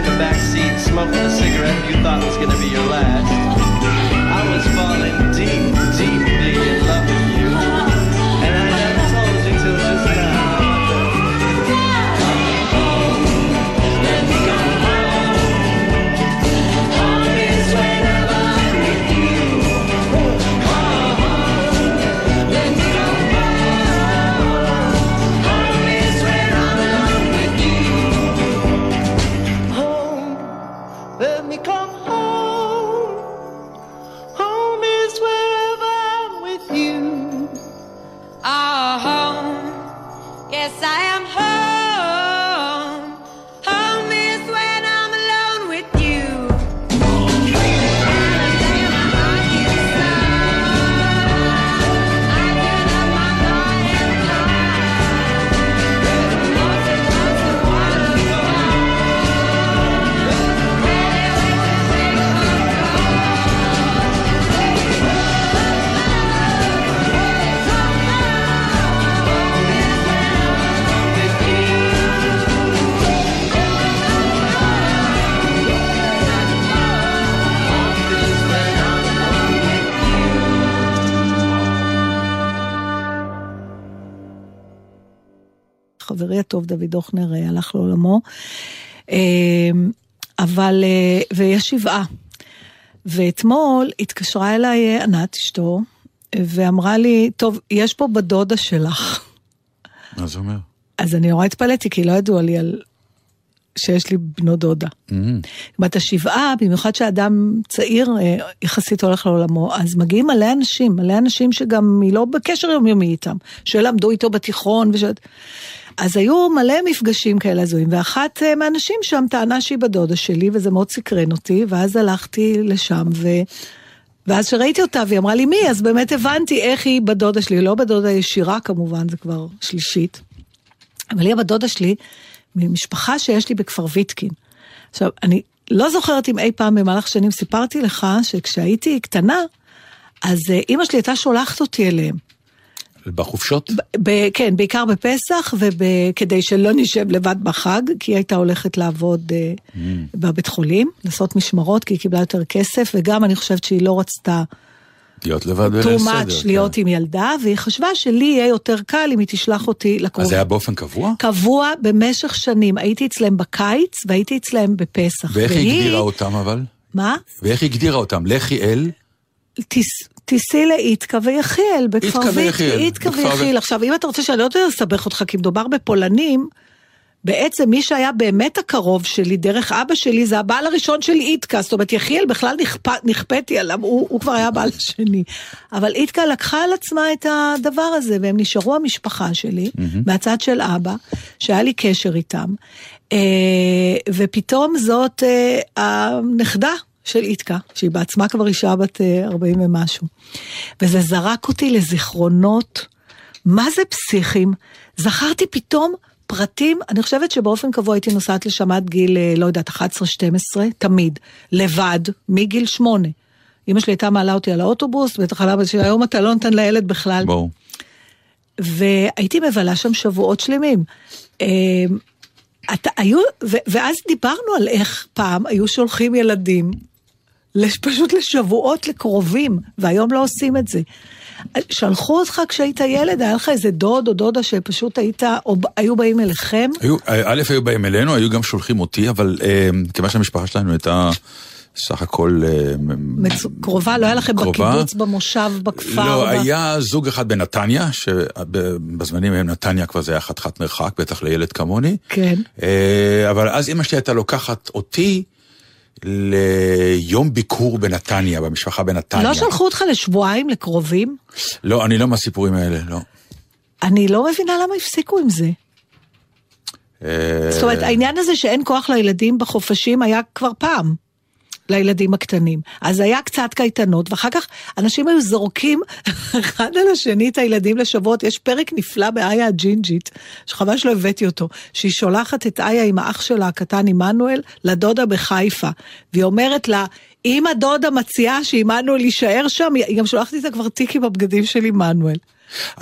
The back seat smoking a cigarette you thought was gonna be your last, הטוב דוד הוכנר אה, הלך לעולמו. אה, אבל, אה, ויש שבעה. ואתמול התקשרה אליי אה, ענת, אשתו, ואמרה לי, טוב, יש פה בדודה שלך. מה זה אומר? אז אני נורא התפלאתי, כי לא ידוע לי על... שיש לי בנו דודה. בת השבעה, במיוחד שאדם צעיר יחסית הולך לעולמו, אז מגיעים מלא אנשים, מלא אנשים שגם היא לא בקשר יומיומי איתם, שלמדו איתו בתיכון וש... אז היו מלא מפגשים כאלה הזויים, ואחת אה, מהאנשים שם טענה שהיא בדודה שלי, וזה מאוד סקרן אותי, ואז הלכתי לשם, ו... ואז שראיתי אותה והיא אמרה לי מי, אז באמת הבנתי איך היא בדודה שלי, לא בדודה ישירה כמובן, זה כבר שלישית. אבל היא הבדודה שלי ממשפחה שיש לי בכפר ויטקין. עכשיו, אני לא זוכרת אם אי פעם במהלך שנים סיפרתי לך שכשהייתי קטנה, אז אה, אימא שלי הייתה שולחת אותי אליהם. בחופשות? ב- כן, בעיקר בפסח, וכדי שלא נשב לבד בחג, כי היא הייתה הולכת לעבוד אה, Mm. בבית חולים, לעשות משמרות, כי היא קיבלה יותר כסף, וגם אני חושבת שהיא לא רצתה להיות לבד בליל too much כן. להיות עם ילדה, והיא חשבה שלי יהיה יותר קל אם היא תשלח אותי לקרוב. אז זה היה באופן קבוע? קבוע במשך שנים, הייתי אצלם בקיץ והייתי אצלם בפסח. ואיך היא והיא- הגדירה אותם אבל? מה? ואיך היא הגדירה אותם? לכי אל? תיס- תיסעי לאיתקה ויחיאל, בכפר. ויחיאל, איתקה ויחיאל. עכשיו, אם אתה רוצה שאני לא לסבך אותך, כי מדובר בפולנים, בעצם מי שהיה באמת הקרוב שלי, דרך אבא שלי, זה הבעל הראשון של איתקה. זאת אומרת, יחיאל בכלל נכפ- נכפתי עליו, הוא, הוא כבר היה הבעל השני. אבל איתקה לקחה על עצמה את הדבר הזה, והם נשארו המשפחה שלי, מהצד של אבא, שהיה לי קשר איתם. אה, ופתאום זאת אה, הנכדה של איתקה, שהיא בעצמה כבר אישה בת אה, 40 ומשהו. וזה זרק אותי לזיכרונות, מה זה פסיכים? זכרתי פתאום פרטים, אני חושבת שבאופן קבוע הייתי נוסעת לשם עד גיל, אה, לא יודעת, 11-12, תמיד, לבד, מגיל 8. אמא שלי הייתה מעלה אותי על האוטובוס, בתחנה, שהיום אתה לא נותן לילד בכלל. ברור. והייתי מבלה שם שבועות שלמים. אה, אתה, היו, ו, ואז דיברנו על איך פעם היו שולחים ילדים פשוט לשבועות לקרובים, והיום לא עושים את זה. שלחו אותך כשהיית ילד, היה לך איזה דוד או דודה שפשוט היית, או היו באים אליכם? היו, א', היו באים אלינו, היו גם שולחים אותי, אבל אה, כיוון שהמשפחה שלנו הייתה סך הכל... אה, מצ... קרובה, לא היה לכם קרובה? בקיבוץ, במושב, בכפר? לא, ב- היה זוג אחד בנתניה, שבזמנים ההם נתניה כבר זה היה חתיכת מרחק, בטח לילד כמוני. כן. אה, אבל אז אמא שלי הייתה לוקחת אותי ליום ביקור בנתניה, במשפחה בנתניה. לא שלחו אותך לשבועיים לקרובים? לא, אני לא מהסיפורים האלה, לא. אני לא מבינה למה הפסיקו עם זה. אה, זאת אומרת, העניין הזה שאין כוח לילדים בחופשים היה כבר פעם. לילדים הקטנים. אז היה קצת קייטנות, ואחר כך אנשים היו זורקים אחד על השני את הילדים לשבועות. יש פרק נפלא באיה הג'ינג'ית, שחבל שלא הבאתי אותו, שהיא שולחת את איה עם האח שלה הקטן עמנואל לדודה בחיפה, והיא אומרת לה, אם הדודה מציעה שעמנואל יישאר שם, היא גם שולחת איתה כבר תיק עם הבגדים של עמנואל.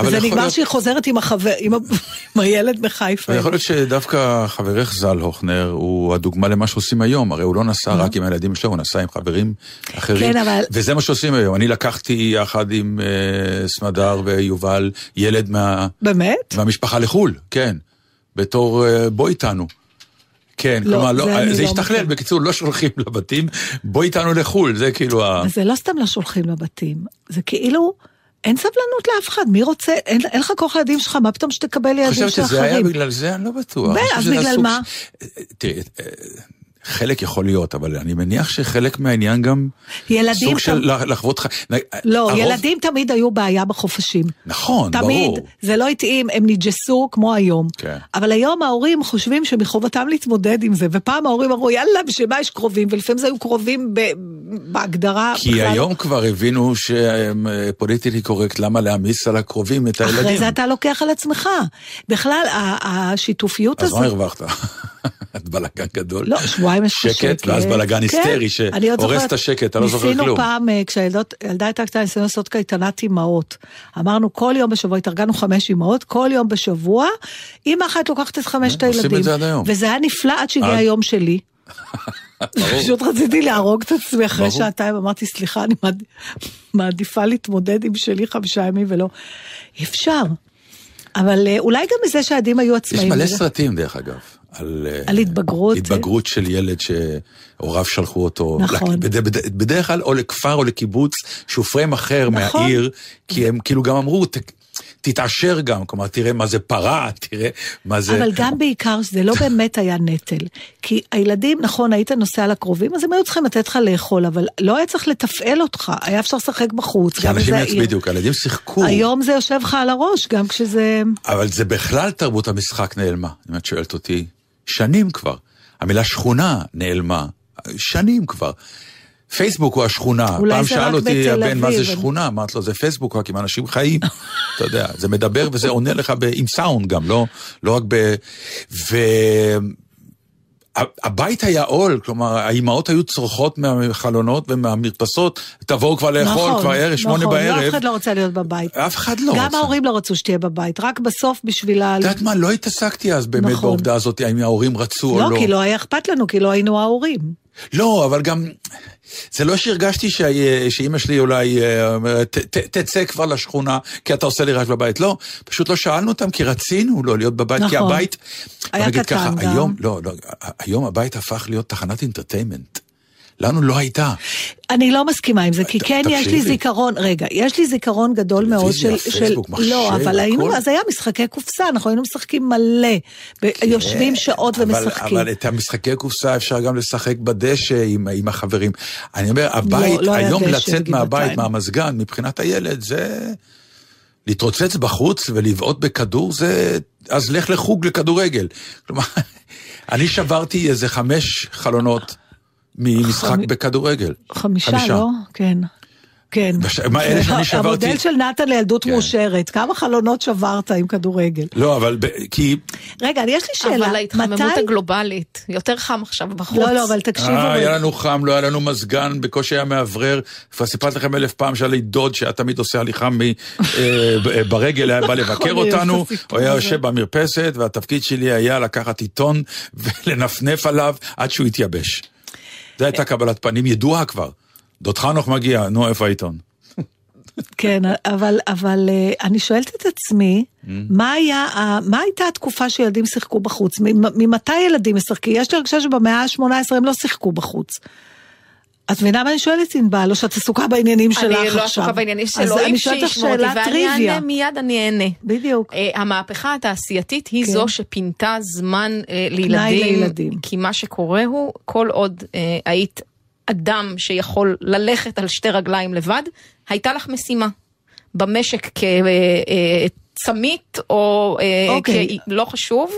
וזה יכול נגמר להיות- שהיא חוזרת עם, החבר, עם, ה- עם הילד בחיפה. ויכול להיות שדווקא חברך ז"ל הוכנר הוא הדוגמה למה שעושים היום, הרי הוא לא נסע רק עם הילדים שלו, הוא נסע עם חברים אחרים. כן, אבל- וזה מה שעושים היום. אני לקחתי יחד עם אה, סמדר ויובל ילד מה, באמת? מהמשפחה לחו"ל, כן. בתור אה, בוא איתנו. כן, לא, כלומר, לא, זה אני זה לא השתכלל, מכיר. בקיצור, לא שולחים לבתים, בוא איתנו לחו"ל, זה כאילו ה... זה לא סתם לא שולחים לבתים, זה כאילו, אין סבלנות לאף אחד, מי רוצה, אין, אין לך כוח לילדים שלך, מה פתאום שתקבל ילדים של שזה היה אחרים? בגלל זה, אני לא בטוח. אז בגלל מה? ש- תראי, אה, חלק יכול להיות, אבל אני מניח שחלק מהעניין גם ילדים סוג של תמ- לח- לחוות ח... לא, הרוב- ילדים תמיד היו בעיה בחופשים. נכון, תמיד, ברור. זה לא התאים, הם נג'סו כמו היום. כן. אבל היום ההורים חושבים שמחובתם להתמודד עם זה, ופעם ההורים אמרו, יאללה, בשביל מה יש קרובים? ולפעמים זה היו קרובים ב- בהגדרה. כי בכלל. היום כבר הבינו שפוליטיקלי קורקט, למה להעמיס על הקרובים את הילדים? אחרי זה אתה לוקח על עצמך. בכלל, השיתופיות אז מה הזאת... הרווחת? את בלאגן גדול. לא, שבועיים שקט. שקט, ואז בלאגן כן. היסטרי שהורס את השקט, אתה לא זוכר ניסינו כלום. פעם, אה, כשהילדה הייתה קטנה, ניסינו לעשות קייטנת אימהות. אמרנו, כל יום בשבוע, התארגנו חמש אימהות, כל יום בשבוע, אימא אחת לוקחת את חמשת הילדים. וזה היה נפלא עד שהגיע היום שלי. פשוט רציתי להרוג את עצמי אחרי. שעתיים, אמרתי, סליחה, אני מעד- מעדיפה להתמודד עם שלי חמישה ימים ולא... אפשר. אבל אה, אולי גם מזה שהילדים היו יש עצמאים. מלא וזה- סרטים, דרך אגב. על, אה, על התבגרות. התבגרות של ילד שהוריו שלחו אותו. נכון. בד- בד- בדרך כלל או לכפר או לקיבוץ שהוא פריים אחר נכון. מהעיר, כי הם כאילו גם אמרו, "ת- תתעשר גם, כלומר, תראה מה זה פרה, תראה מה זה... אבל גם בעיקר שזה לא באמת היה נטל. כי הילדים, נכון, היית נוסע לקרובים, אז הם היו צריכים לתת לך לאכול, אבל לא היה צריך לתפעל אותך, היה אפשר לשחק בחוץ. כי אנשים זה. בדיוק, הילדים שיחקו. היום זה יושב לך על הראש, גם כשזה... אבל זה בכלל תרבות המשחק נעלמה, אם את שואלת אותי. שנים כבר. המילה שכונה נעלמה. שנים כבר. פייסבוק הוא השכונה. פעם שאל אותי הבן מה זה שכונה, אמרתי לו זה פייסבוק רק עם אנשים חיים. אתה יודע, זה מדבר וזה עונה לך ב... עם סאונד גם, לא, לא רק ב... ו... הבית היה עול, כלומר, האימהות היו צורחות מהחלונות ומהמרפסות, תבואו כבר לאכול, נכון, כבר ערב, שמונה נכון, לא, אף בערב. אחד לא רוצה להיות בבית. אף אחד לא גם רוצה. ההורים לא רצו שתהיה בבית, רק בסוף בשביל ה... את יודעת מה, לא התעסקתי אז באמת נכון. בעובדה הזאת, האם ההורים רצו או לא, לא. כי לא היה אכפת לנו, כי לא היינו ההורים. לא, אבל גם, זה לא שהרגשתי שה- שאימא שלי אולי אה, אומרת, "ת- ת- תצא כבר לשכונה, כי אתה עושה לי רק בבית. לא, פשוט לא שאלנו אותם, כי רצינו לא להיות בבית, כי נכון. הבית... היה קטן ככה, גם. היום, לא, לא, היום הבית הפך להיות תחנת אינטרטיימנט. לנו לא הייתה. אני לא מסכימה עם זה, כי כן יש לי. זיכרון, רגע, יש לי זיכרון גדול מאוד של... פייסבוק, מחשב, לא, אבל היינו. אז היה משחקי קופסה, אנחנו היינו משחקים מלא. ב- יושבים שעות כן, ומשחקים. אבל את המשחקי קופסה אפשר גם לשחק בדשא עם, החברים. אני אומר, הבית, לא היה היום לצאת. מהבית, מהמזגן, מבחינת הילד, זה... להתרוצץ בחוץ ולבעוט בכדור, זה... אז לך לחוג לכדורגל. כלומר, אני שברתי איזה חמש חלונות ממשחק חמ- בכדורגל. חמישה, לא? כן. כן. בש- מה, אלה שאני שברתי- המודל של נתן לילדות כן. מאושרת, כמה חלונות שברת עם כדורגל? לא, אבל ב... כי... רגע, יש לי שאלה, אבל ההתחממות מתי... הגלובלית, יותר חם עכשיו בחוץ. לא, לא, אבל תקשיבו. אה, היה רגע. לנו חם, לא היה לנו מזגן, בקושי היה מאוורר. כבר סיפרתי לכם אלף פעם שהיה לי דוד שהיה תמיד עושה הליכה מ- אה, ב- ברגל, היה בא לבקר נכון, את אותנו, הוא היה. יושב במרפסת, והתפקיד שלי היה לקחת עיתון ולנפנף עליו עד שהוא יתייבש. זו הייתה קבלת פנים ידועה כבר. דוד חנוך מגיע, נו, איפה העיתון? כן, אבל, אבל אה, אני שואלת את עצמי, Mm. מה היה, מה הייתה התקופה שילדים שיחקו בחוץ? ממ- ממתי ילדים משחקים? יש לי הרגשה שבמאה ה-18 הם לא שיחקו בחוץ. את מבינה מה אני שואלת, ענבל, או שאת עסוקה בעניינים שלך אני עכשיו? לא עסוקה בעניינים אז שאלוהים אני שואלת אותי, שאלה ואני טריוויה. אענה מיד, אני אענה. בדיוק. אה, המהפכה התעשייתית היא כן. זו שפינתה זמן אה, לילדים, לילדים. כי מה שקורה הוא, כל עוד אה, היית אדם שיכול ללכת על שתי רגליים לבד, הייתה לך משימה. במשק כצמית או אה, אוקיי. כ... לא חשוב.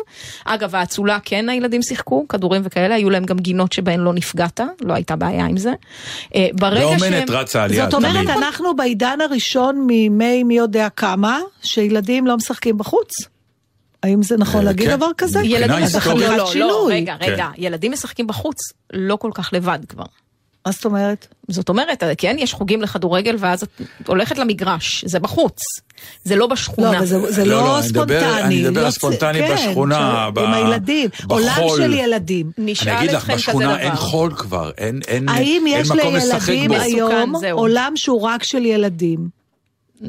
אגב, האצולה כן הילדים שיחקו, כדורים וכאלה, היו להם גם גינות שבהן לא נפגעת, לא הייתה בעיה עם זה. אה, ברגע ואומנת שהם... רצה על יד, זאת אומרת, תמיד. אנחנו בעידן הראשון מימי מי יודע כמה, שילדים לא משחקים בחוץ? האם זה נכון אה, להגיד כן. דבר כזה? ילדים משחקים, לא, לא, שינוי. רגע, רגע, ילדים משחקים בחוץ, לא כל כך לבד כבר. מה זאת אומרת? זאת אומרת, כן, יש חוגים לכדורגל ואז את הולכת למגרש, זה בחוץ, זה לא בשכונה. לא, אבל זה, זה לא, לא, לא, ספונטני. אני מדבר על יוצא- ספונטני כן, בשכונה, ב- עם הילדים. עולם בחול. של ילדים. אני אגיד לך, בשכונה אין דבר. חול כבר, אין, אין, האם אין יש מקום לשחק לילדים בו. מסוכן, היום זהו. עולם שהוא רק של ילדים?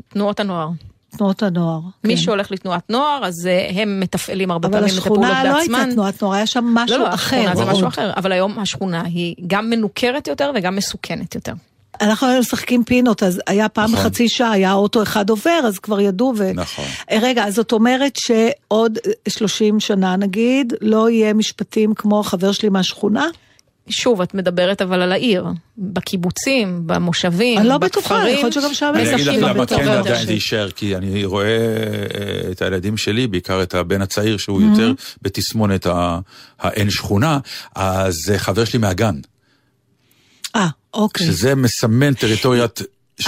תנועות הנוער. תנועות הנוער. מי כן. שהולך לתנועת נוער, אז אה, הם מתפעלים הרבה אבל פעמים את הפעולות השכונה לא. הייתה תנועת נוער, היה שם משהו לא, לא, אחר. השכונה זה. משהו אחר, אבל היום השכונה היא גם מנוכרת יותר וגם מסוכנת יותר. אנחנו היינו משחקים פינות, אז היה פעם נכון. בחצי שעה, היה אוטו אחד עובר, אז כבר ידעו. ו... נכון. אה, רגע, אז זאת אומרת שעוד 30 שנה נגיד, לא יהיה משפטים כמו החבר שלי מהשכונה? שוב, את מדברת אבל על העיר, בקיבוצים, במושבים, אני לא בטוחה, בכפרים, יכול להיות שגם שם אני אגיד לך למה כן עדיין. זה יישאר, כי אני רואה אה, את הילדים שלי, בעיקר את הבן הצעיר שהוא Mm-hmm. יותר בתסמונת ה- האין שכונה, אז זה חבר שלי מהגן, אה, אוקיי. שזה מסמן טריטוריית היה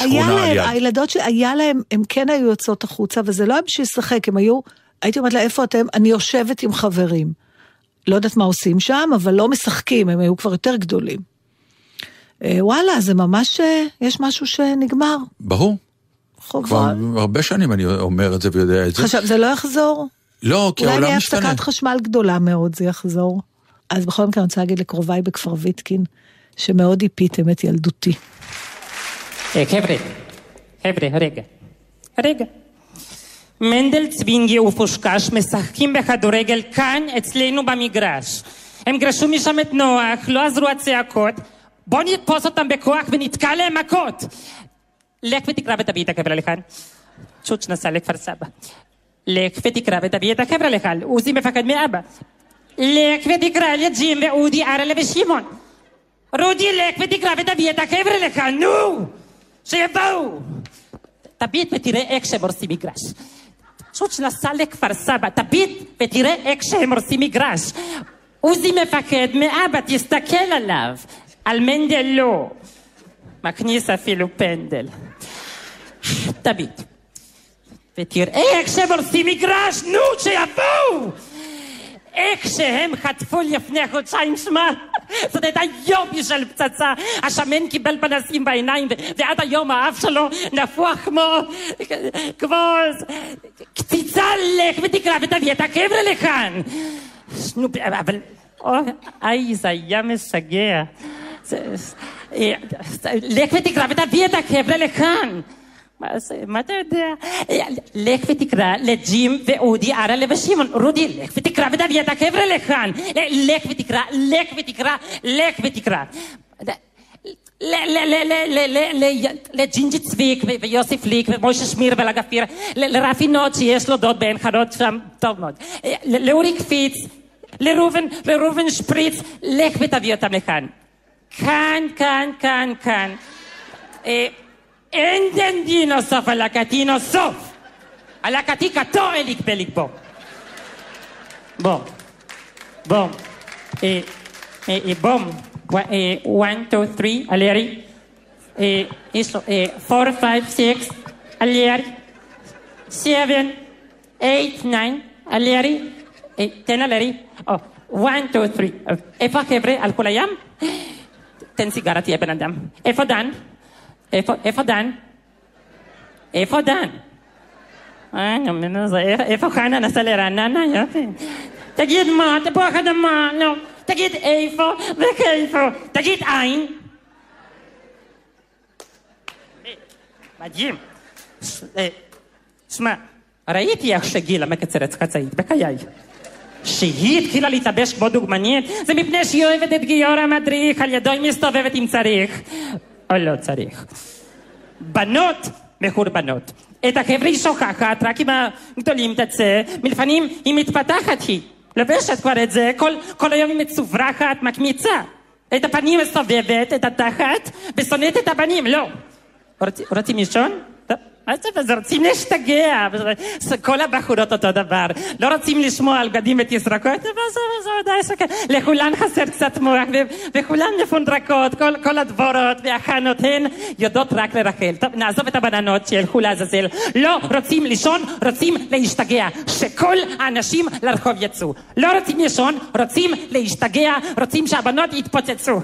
שכונה על להם, יד. הילדות שהיה להם, הם כן היו יוצאות החוצה, וזה לא היה בשביל לשחק, הם היו, הייתי אומרת לה, איפה אתם? אני יושבת עם חברים. לא יודעת מה עושים שם, אבל לא משחקים, הם היו כבר יותר גדולים. אה, וואלה, זה ממש, אה, יש משהו שנגמר. ברור, כבר חובה. הרבה שנים אני אומר את זה ויודע את זה. עכשיו, זה לא יחזור? לא, כי אולי העולם נהיה משתנה. הפסקת חשמל גדולה מאוד, זה יחזור. אז בכל מקרה, אני רוצה להגיד לקרוביי בכפר ויטקין, שמאוד איפיתם את ילדותי. אה, חבר'ה, חבר'ה, רגע, רגע. מנדל, צווינגי ופושקש משחקים בכדורגל כאן אצלנו במגרש. הם גרשו משם את נוח, לא עזרו הצעקות. בוא נתפוס אותם בכוח ונתקע להם מכות. לך ותקרא ותביא את החבר'ה לכאן. שוץ' נסע לכפר סבא. לך ותקרא ותביא את החבר'ה לכאן. עוזי מפחד מאבא. לך ותקרא לג'ים ואודי, ארלה ושמעון. רודי, לך ותקרא ותביא את החבר'ה לכאן, נו! שיבואו! תביט ותראה איך שהם הורסים מגרש. פשוט נסע לכפר סבא, תביט ותראה איך שהם הורסים מגרש. עוזי מפחד מאבא, תסתכל עליו. על מנדל לא. מכניס אפילו פנדל. תביט. ותראה איך שהם הורסים מגרש, נו, שיבואו! איך שהם חטפו לפני חודשיים, שמע, זאת הייתה יופי של פצצה. השמן קיבל פנסים בעיניים, ועד היום האף שלו נפוח כמו... כמו... קציצה, לך ותקרא ותביא את החבר'ה לכאן. נו, אבל... אוי, זה היה משגע. אה, לך ותקרא ותביא את החבר'ה לכאן. מה אתה יודע? לך ותקרא לג'ים ואודי, ארלה ושמעון. רודי, לך ותקרא ותביא את החבר'ה לכאן. לך ותקרא, לך ותקרא, לך ותקרא. לג'ינג'י צביק ויוסי פליק ומוישה שמיר ולגפיר, לרפי נוד שיש לו דוד בעין חרוד שם, טוב מאוד. ל- לאורי קפיץ, לראובן, שפריץ, לך ותביא אותם לכאן. כאן, כאן, כאן, כאן. Eh, entendido סוף הלקטינו סוף. הלקתי כתו אליק בליק. בוא. אה, אה, אה, בום. אה, one, two, three, אליארי. אה, isso, אה, four, five, six, אליארי. seven, eight, nine, אליארי. אה, ten, אליארי. Oh, one, two, three. אה, איפה החבר'ה? על כל הים? תן סיגרה, תהיה בן אדם. איפה דן? איפה, איפה דן? איפה דן? אה, נו, נו, זה- איפה- איפה חנה נסע לרעננה? יופי. תגיד מה, תפוח אדמה, נו. תגיד איפה וכיפה. תגיד. אה, מדהים. אה, שמע, ראיתי איך שגילה מקצרת חצאית, בחיי. שהיא התחילה להתלבש כמו דוגמנית, זה מפני שהיא אוהבת את גיורא המדריך, על ידו היא מסתובבת אם צריך. או לא צריך. בנות מחורבנות. את החבר'ה היא שוכחת, רק עם הגדולים תצא, מלפנים היא מתפתחת היא. לובשת כבר את זה, כל, כל היום היא מצוברחת, מקמיצה. את הפנים מסובבת, את התחת, ושונאת את הבנים, לא. רוצ, רוצים לישון? מה זה, זה רוצים להשתגע, כל הבחורות אותו דבר, לא רוצים לשמוע על בגדים שכן, לכולן חסר קצת מוח, וכולן מפונדרקות, כל, כל הדבורות והחנות הן יודעות רק לרחל. טוב, נעזוב את הבננות שילכו לעזאזל, לא רוצים לישון, רוצים להשתגע, שכל האנשים לרחוב יצאו. לא רוצים לישון, רוצים להשתגע, רוצים שהבנות יתפוצצו.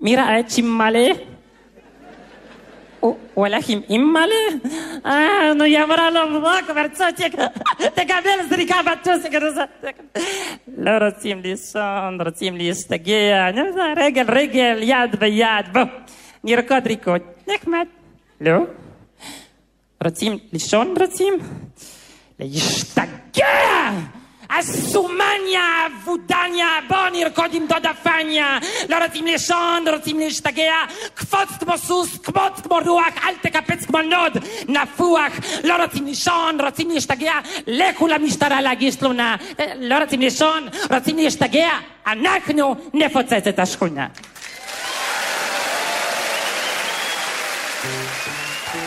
מי ראה את שימאלה? הוא הלך עם אימא'לה? אה, נו, היא אמרה לו, בוא כבר צוציק, תקבל זריקה בטוסיק. לא רוצים לישון, רוצים זה רגל, רגל, יד ביד, בוא, נרקוד ריקוד. נחמד. לא? רוצים לישון? רוצים? להשתגע! הסומניה, וודניה, בוא נרקוד עם דודה פניה. לא רוצים לישון, רוצים להשתגע. קפוץ כמו סוס, קפוץ כמו רוח, אל תקפץ כמו נאד. נפוח, לא רוצים לישון, רוצים להשתגע. לכו למשטרה להגיש תלונה. לא רוצים לישון, רוצים להשתגע. אנחנו נפוצץ את השכונה.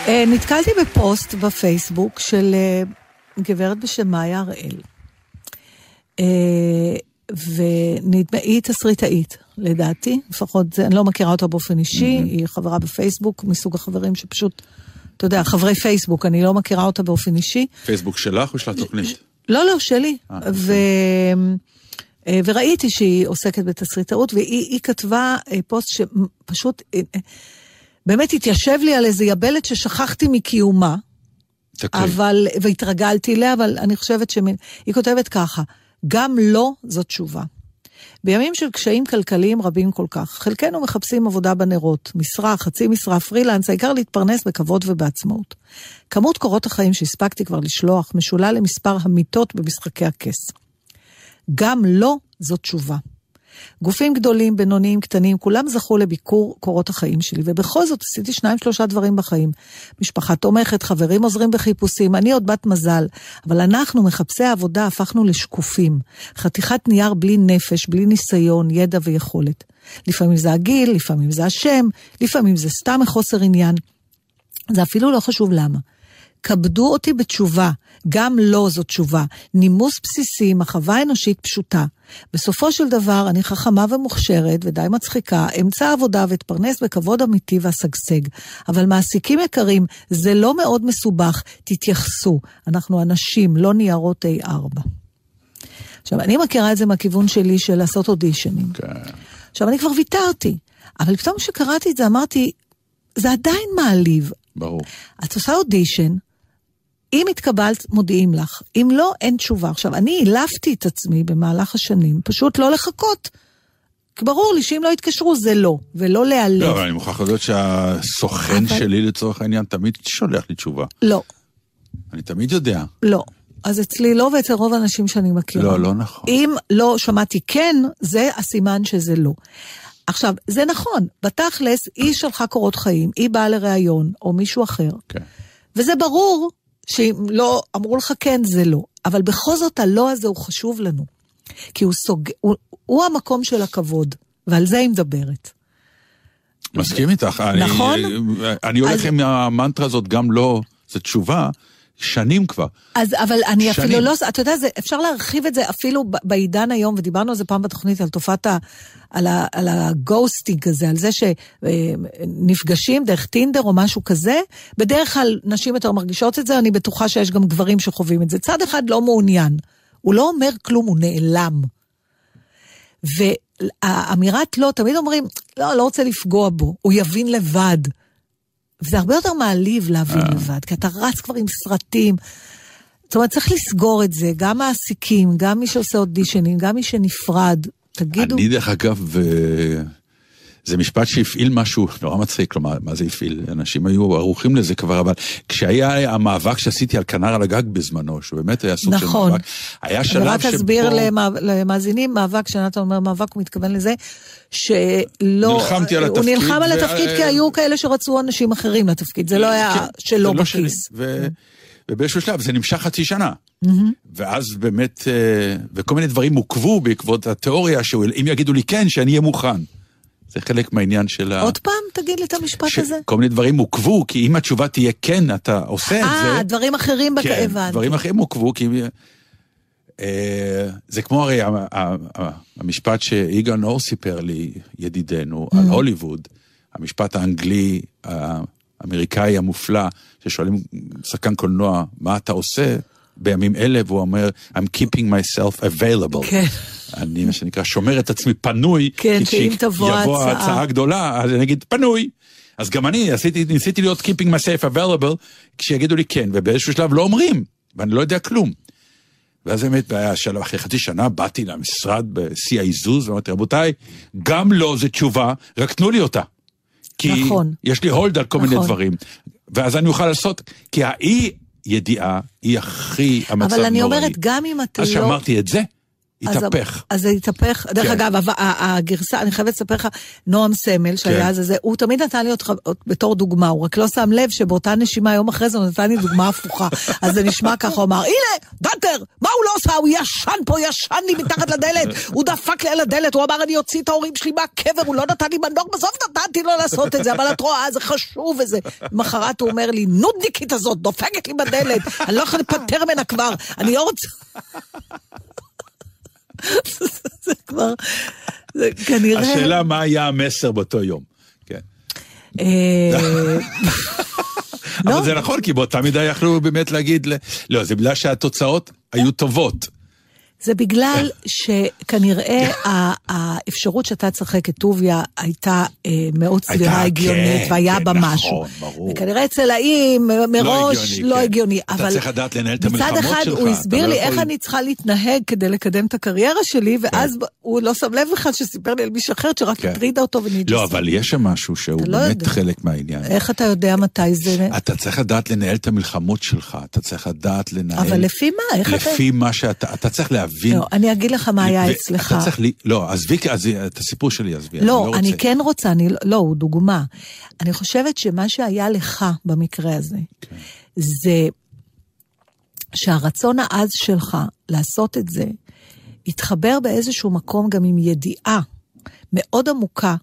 נתקלתי בפוסט בפייסבוק של אה, גברת בשם מאיה הראל. אה, ונדמה, היא תסריטאית, לדעתי, לפחות זה, אני לא מכירה אותה באופן אישי, mm-hmm. היא חברה בפייסבוק, מסוג החברים שפשוט, אתה יודע, חברי פייסבוק, אני לא מכירה אותה באופן אישי. פייסבוק שלך או של התוכנית? לא, לא, שלי. אה, ו... אה, וראיתי שהיא עוסקת בתסריטאות, והיא היא כתבה פוסט שפשוט באמת התיישב לי על איזה יבלת ששכחתי מקיומה, תקריא. אבל, והתרגלתי אליה, אבל אני חושבת שהיא כותבת ככה, גם לא זו תשובה. בימים של קשיים כלכליים רבים כל כך, חלקנו מחפשים עבודה בנרות, משרה, חצי משרה, פרילנס, העיקר להתפרנס בכבוד ובעצמאות. כמות קורות החיים שהספקתי כבר לשלוח משולה למספר המיטות במשחקי הכס. גם לא זו תשובה. גופים גדולים, בינוניים, קטנים, כולם זכו לביקור קורות החיים שלי, ובכל זאת עשיתי שניים שלושה דברים בחיים. משפחה תומכת, חברים עוזרים בחיפושים, אני עוד בת מזל, אבל אנחנו, מחפשי העבודה, הפכנו לשקופים. חתיכת נייר בלי נפש, בלי ניסיון, ידע ויכולת. לפעמים זה הגיל, לפעמים זה השם, לפעמים זה סתם מחוסר עניין. זה אפילו לא חשוב למה. כבדו אותי בתשובה, גם לא זו תשובה. נימוס בסיסי, מחווה אנושית פשוטה. בסופו של דבר, אני חכמה ומוכשרת ודי מצחיקה, אמצא עבודה ואתפרנס בכבוד אמיתי ואשגשג. אבל מעסיקים יקרים, זה לא מאוד מסובך, תתייחסו. אנחנו אנשים, לא ניירות A4. עכשיו, אני מכירה את זה מהכיוון שלי של לעשות אודישנים. כן. עכשיו, אני כבר ויתרתי, אבל פתאום כשקראתי את זה אמרתי, זה עדיין מעליב. ברור. את עושה אודישן, אם התקבלת, מודיעים לך. אם לא, אין תשובה. עכשיו, אני העלפתי את עצמי במהלך השנים, פשוט לא לחכות. ברור לי שאם לא יתקשרו זה לא, ולא להיעלב. לא, אבל אני מוכרח לדעת שהסוכן אבל- שלי לצורך העניין תמיד שולח לי תשובה. לא, אני תמיד יודע. לא. אז אצלי לא, ואצל רוב האנשים שאני מכירה. לא, לא נכון. אם לא שמעתי כן, זה הסימן שזה לא. עכשיו, זה נכון, בתכלס, היא שלחה קורות חיים, היא באה לראיון, או מישהו אחר, כן. וזה ברור שאם לא אמרו לך כן, זה לא. אבל בכל זאת, הלא הזה הוא חשוב לנו. כי הוא סוג... הוא, הוא המקום של הכבוד, ועל זה היא מדברת. מסכים איתך. אני- נכון? אני הולך אז- עם המנטרה הזאת, גם לא, זו תשובה, שנים כבר. אז, אבל אני אפילו שנים. לא, אתה יודע, זה, אפשר להרחיב את זה אפילו בעידן היום, ודיברנו על זה פעם בתוכנית, על תופעת ה... על, ה, על הגוסטינג הזה, על זה שנפגשים דרך טינדר או משהו כזה, בדרך כלל נשים יותר מרגישות את זה, אני בטוחה שיש גם גברים שחווים את זה. צד אחד לא מעוניין, הוא לא אומר כלום, הוא נעלם. והאמירת לא, תמיד אומרים, לא, לא רוצה לפגוע בו, הוא יבין לבד. וזה הרבה יותר מעליב להבין לבד, כי אתה רץ כבר עם סרטים. זאת אומרת, צריך לסגור את זה, גם מעסיקים, גם מי שעושה אודישנים, גם מי שנפרד. תגידו, אני דרך אגב, אה, זה משפט שהפעיל משהו נורא מצחיק, כלומר, מה זה הפעיל? אנשים היו ערוכים לזה כבר, אבל כשהיה המאבק שעשיתי על כנר על הגג בזמנו, שבאמת היה סוג נכון. של מאבק, היה אני שלב רק שבו... אסביר למא- למאזינים, מאבק, כשנתן אומר מאבק, הוא מתכוון לזה שלא... נלחמתי על הוא התפקיד, נלחם על ו- התפקיד כי היו כאלה שרצו אנשים אחרים לתפקיד, זה לא היה כן, שלו לא. בכיס. ו- ובאיזשהו שלב זה נמשך חצי שנה. ואז באמת, אה, וכל מיני דברים עוכבו בעקבות התיאוריה, שאם יגידו לי כן, שאני אהיה מוכן. זה חלק מהעניין של ה... עוד פעם, תגיד לי את המשפט הזה. כל מיני דברים עוכבו, כי אם התשובה תהיה כן, אתה עושה את זה. אה, דברים אחרים. כן, הבנתי. דברים אחרים עוכבו, כי... אה, זה כמו הרי המשפט שיגאל נור סיפר לי, ידידנו, Mm. על הוליווד, המשפט האנגלי האמריקאי המופלא, ששואלים שחקן קולנוע, מה אתה עושה בימים אלה? והוא אומר, I'm keeping myself available. כן. אני, מה שנקרא, שומר את עצמי פנוי, כן, כי שאם תבוא כשיבוא ההצעה. ההצעה הגדולה, אז אני אגיד פנוי. אז גם אני עשיתי, ניסיתי להיות keeping myself available, כשיגידו לי כן, ובאיזשהו שלב לא אומרים, ואני לא יודע כלום. ואז באמת, אחרי חצי שנה, באתי למשרד בשיא העיזוז, ואמרתי, רבותיי, גם לא זה תשובה, רק תנו לי אותה. כי נכון. יש לי הולד על כל מיני נכון. דברים. ואז אני אוכל לעשות, כי האי ידיעה היא הכי, המצב אבל אני נוראי. אומרת, גם אם אתה אז לא... שאמרתי את זה, אז- התהפך. אז זה התהפך. דרך כן. אגב, הב- ה- הגרסה, אני חייבת לספר לך, נועם סמל, שהיה כן. אז זה, הוא תמיד נתן לי אותך בתור דוגמה, הוא רק לא שם לב שבאותה נשימה, יום אחרי זה הוא נתן לי דוגמה הפוכה. אז זה נשמע ככה, הוא אמר, הנה, דנטר, מה הוא לא עושה? הוא ישן פה, ישן לי מתחת לדלת, הוא דפק לי על הדלת, הוא אמר, אני אוציא את ההורים שלי מהקבר, הוא לא נתן לי מנור, בסוף נתתי לו לעשות את זה, אבל את רואה, זה חשוב וזה. למחרת הוא אומר לי, נודניקית הזאת, דופקת לי בדלת, אני לא יכול להיפטר ממנה כבר, אני לא רוצה... זה כבר, זה כנראה... השאלה מה היה המסר באותו יום. כן. אה. אבל זה נכון, כי באותה מידה יכלו באמת להגיד, לא, זה בגלל שהתוצאות היו טובות. זה בגלל שכנראה האפשרות שאתה תשחק את טוביה הייתה אה, מאוד סבירה הגיונית, כן, והיה כן, בה נכון, משהו. ברור. וכנראה אצל האם מראש הגיוני, לא כן. הגיוני. אתה אבל צריך לדעת לנהל את מצד המלחמות אחד שלך, הוא אתה הסביר לא לי יכול- איך אני צריכה להתנהג כדי לקדם את הקריירה שלי, ואז הוא לא שם לב בכלל שסיפר לי על מישהו אחר שרק כן. הטרידה אותו ונדלסה. לא, אבל יש שם משהו שהוא לא באמת. חלק מהעניין. איך אתה יודע מתי זה... אתה צריך לדעת לנהל את המלחמות שלך, אתה צריך לדעת לנהל... אבל לפי מה? איך אתה... לפי מה שאתה... אתה צריך להבין... לא, אני אגיד לך מה היה אצלך. אתה צריך... לי- לא, עזבי, אז את הסיפור שלי עזבי, אני לא, לא אני. כן רוצה, אני, לא, הוא דוגמה. אני חושבת שמה שהיה לך במקרה הזה, כן. זה שהרצון העז שלך לעשות את זה, התחבר באיזשהו מקום גם עם ידיעה מאוד עמוקה,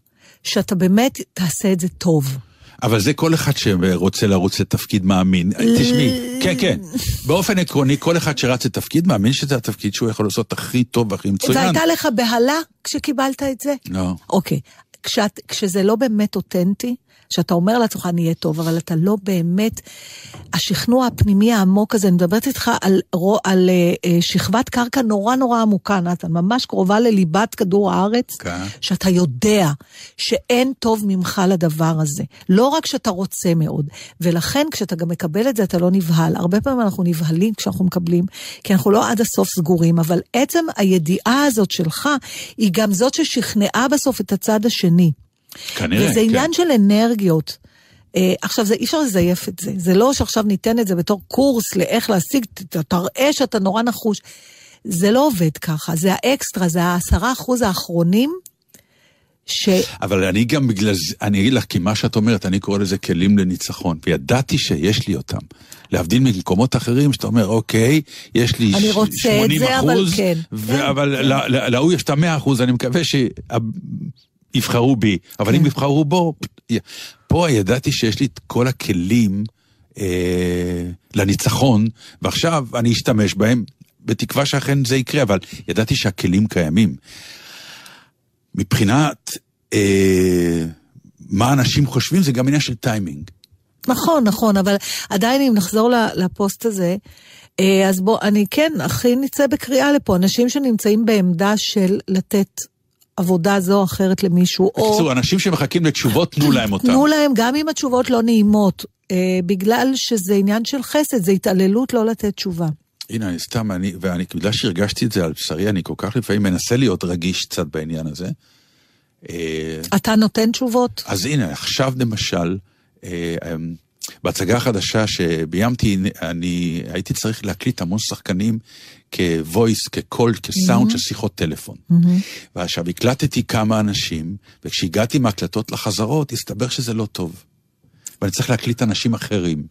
שאתה באמת תעשה את זה טוב. אבל זה כל אחד שרוצה לרוץ לתפקיד מאמין. תשמעי, כן, כן. באופן עקרוני, כל אחד שרץ לתפקיד מאמין שזה התפקיד שהוא יכול לעשות הכי טוב והכי מצוין. והייתה לך בהלה כשקיבלת את זה? לא. אוקיי. כשאת, כשזה לא באמת אותנטי, שאתה אומר לעצמך, אני אהיה טוב, אבל אתה לא באמת, השכנוע הפנימי העמוק הזה, אני מדברת איתך על, על אה, אה, שכבת קרקע נורא נורא עמוקה, נתן, ממש קרובה לליבת כדור הארץ, כן. שאתה יודע שאין טוב ממך לדבר הזה. לא רק שאתה רוצה מאוד, ולכן כשאתה גם מקבל את זה, אתה לא נבהל. הרבה פעמים אנחנו נבהלים כשאנחנו מקבלים, כי אנחנו לא עד הסוף סגורים, אבל עצם הידיעה הזאת שלך, היא גם זאת ששכנעה בסוף את הצד השני. כנראה, וזה כן. עניין של אנרגיות. אה, עכשיו, זה, אי אפשר לזייף את זה. זה לא שעכשיו ניתן את זה בתור קורס לאיך להשיג, תראה שאתה נורא נחוש. זה לא עובד ככה, זה האקסטרה, זה העשרה אחוז האחרונים, ש... אבל אני גם בגלל זה, אני אגיד לך, כי מה שאת אומרת, אני קורא לזה כלים לניצחון, וידעתי שיש לי אותם. להבדיל ממקומות אחרים, שאתה אומר, אוקיי, יש לי אני ש- רוצה את 80 זה, אבל אחוז, כן. ו- כן, אבל כן. ל- ל- להוא יש את המאה אחוז, אני מקווה שיבחרו בי, אבל כן. אם יבחרו בו, פה ידעתי שיש לי את כל הכלים אה, לניצחון, ועכשיו אני אשתמש בהם, בתקווה שאכן זה יקרה, אבל ידעתי שהכלים קיימים. מבחינת אה, מה אנשים חושבים, זה גם עניין של טיימינג. נכון, נכון, אבל עדיין אם נחזור לפוסט הזה, אה, אז בוא, אני כן, הכי נצא בקריאה לפה, אנשים שנמצאים בעמדה של לתת עבודה זו או אחרת למישהו, או בקיצור, אנשים שמחכים לתשובות, תנו להם אותם. תנו להם, גם אם התשובות לא נעימות, אה, בגלל שזה עניין של חסד, זה התעללות לא לתת תשובה. הנה, אני סתם, אני, ואני, בגלל שהרגשתי את זה על בשרי, אני כל כך לפעמים מנסה להיות רגיש קצת בעניין הזה. אה, אתה נותן תשובות? אז הנה, עכשיו למשל, אה, אה, בהצגה החדשה שביימתי, אני הייתי צריך להקליט המון שחקנים כ-voice, כקול, כסאונד של שיחות טלפון. ועכשיו הקלטתי כמה אנשים, וכשהגעתי מהקלטות לחזרות, הסתבר שזה לא טוב. ואני צריך להקליט אנשים אחרים.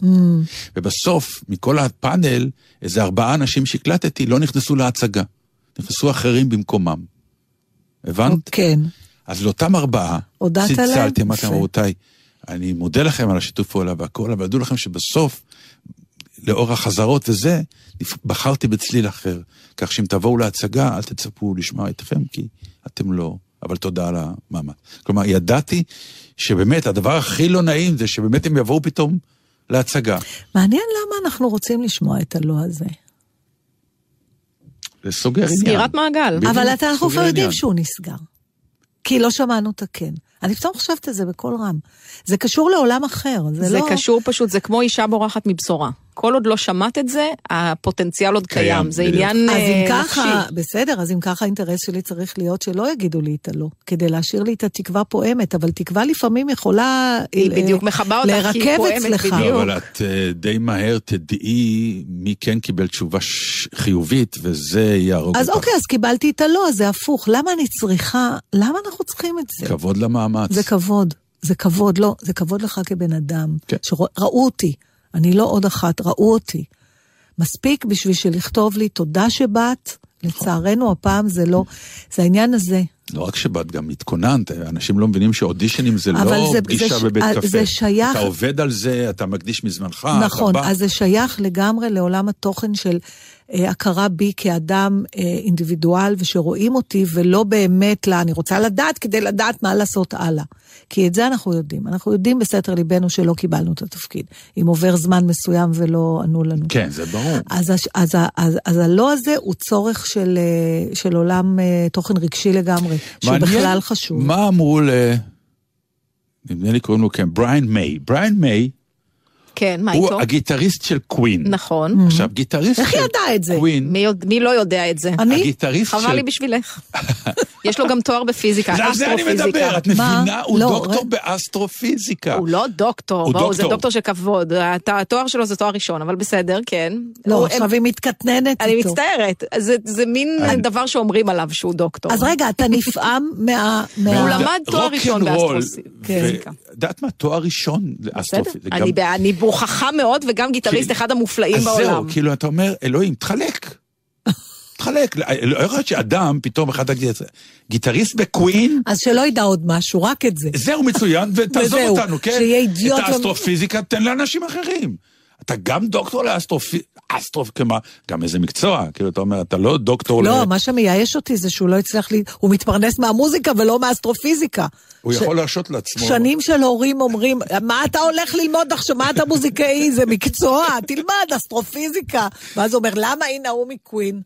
ובסוף, מכל הפאנל, איזה ארבעה אנשים שהקלטתי לא נכנסו להצגה. נכנסו אחרים במקומם. הבנת? כן. אז לאותם ארבעה, הודעת להם? צלצלתי, אמרתי להם. רבותיי, אני מודה לכם על השיתוף פעולה והכל, אבל דעו לכם שבסוף, לאור החזרות וזה, בחרתי בצליל אחר. כך שאם תבואו להצגה, אל תצפו לשמוע אתכם, כי אתם לא. אבל תודה על המאמץ. כלומר, ידעתי שבאמת, הדבר הכי לא נעים זה שבאמת הם יבואו פתאום להצגה. מעניין למה אנחנו רוצים לשמוע את הלא הזה. זה סוגר עניין. סגירת מעגל. אבל אתה, אנחנו כבר יודעים. שהוא נסגר. כי לא שמענו את הכן. אני פתאום חושבת את זה בקול רם. זה קשור לעולם אחר, זה, זה לא... קשור פשוט, זה כמו אישה בורחת מבשורה. כל עוד לא שמעת את זה, הפוטנציאל עוד קיים, קיים. זה בדיוק. עניין אז אם אה, ככה. בסדר, אז אם ככה האינטרס שלי צריך להיות שלא יגידו לי את הלא, כדי להשאיר לי את התקווה פועמת, אבל תקווה לפעמים יכולה... היא אה, בדיוק מכבה אותך, כי היא פועמת אצלך. בדיוק. לא, אבל את אה, די מהר תדעי מי כן קיבל תשובה ש- חיובית, וזה יהרוג אז אותך. אוקיי, אז קיבלתי את הלא, אז זה הפוך. למה אני צריכה, למה אנחנו צריכים את זה? כבוד למאמץ. זה כבוד, זה כבוד, לא, זה כבוד לך כבן אדם. כן. שראו אותי, אני לא עוד אחת, ראו אותי. מספיק בשביל שלכתוב לי תודה שבאת, לצערנו הפעם זה לא, זה העניין הזה. לא רק שבאת, גם התכוננת, אנשים לא מבינים שאודישנים זה לא זה- פגישה זה בבית אה, קפה. זה שייך- אתה עובד על זה, אתה מקדיש מזמנך, נכון, אתה בא. אז זה שייך לגמרי לעולם התוכן של אה, הכרה בי כאדם אה, אינדיבידואל, ושרואים אותי, ולא באמת, לה, אני רוצה לדעת כדי לדעת מה לעשות הלאה. כי את זה אנחנו יודעים. אנחנו יודעים בסתר ליבנו שלא קיבלנו את התפקיד. אם עובר זמן מסוים ולא ענו לנו. כן, זה ברור. אז, הש- אז, ה- אז, אז הלא הזה הוא צורך של, אה, של עולם אה, תוכן רגשי לגמרי, שהוא מעניין בכלל חשוב. מה אמרו ל... נדמה לי קוראים לו כן, בריין מיי. בריין מיי כן, מה הוא איתו? הגיטריסט של קווין. נכון. עכשיו, גיטריסט איך של ידע את זה? קווין, מי מי לא יודע את זה? אני? הגיטריסט חבל של... לי בשבילך. יש לו גם תואר בפיזיקה, על זה אני מדבר, אסטרופיזיקה. את מבינה? מה? הוא לא, דוקטור רגע. באסטרופיזיקה. הוא לא דוקטור, הוא בואו, זה דוקטור. דוקטור של כבוד. הת- התואר שלו זה תואר ראשון, אבל בסדר, כן. לא, הוא- עכשיו היא מתקטננת אני איתו. מצטערת, זה- זה מין דבר שאומרים עליו שהוא דוקטור. אז רגע, אתה נפעם מה... מה... הוא למד תואר ראשון באסטרופיזיקה. ו- יודעת מה? תואר ראשון בסדר, לאסטרופיזיקה. אני ב- אני מוכחה מאוד, וגם גיטריסט אחד המופלאים אז בעולם. זהו, כאילו, אתה אומר, אלוהים, תחלק. תחלק. לא יכול להיות שאדם, פתאום אחד הגיטריסט גיטריסט בקווין, אז שלא ידע עוד משהו, רק את זה. זהו מצוין, ותעזוב אותנו, כן? שיהיה אידיוט את האסטרופיזיקה תן לאנשים אחרים. אתה גם דוקטור לאסטרופיזיקה, אסטרופ, כמה, גם איזה מקצוע, כאילו, אתה אומר, אתה לא דוקטור לא, ל... מה שמייאש אותי זה שהוא לא הצליח לי... הוא מתפרנס מהמוזיקה ולא מהאסטרופיזיקה. הוא ש- יכול להרשות לעצמו. שנים של הורים אומרים, מה אתה הולך ללמוד עכשיו? מה אתה מוזיקאי? זה מקצוע, תלמד אסטרופיזיקה. ואז הוא אומר, למה הנה הוא מקווין?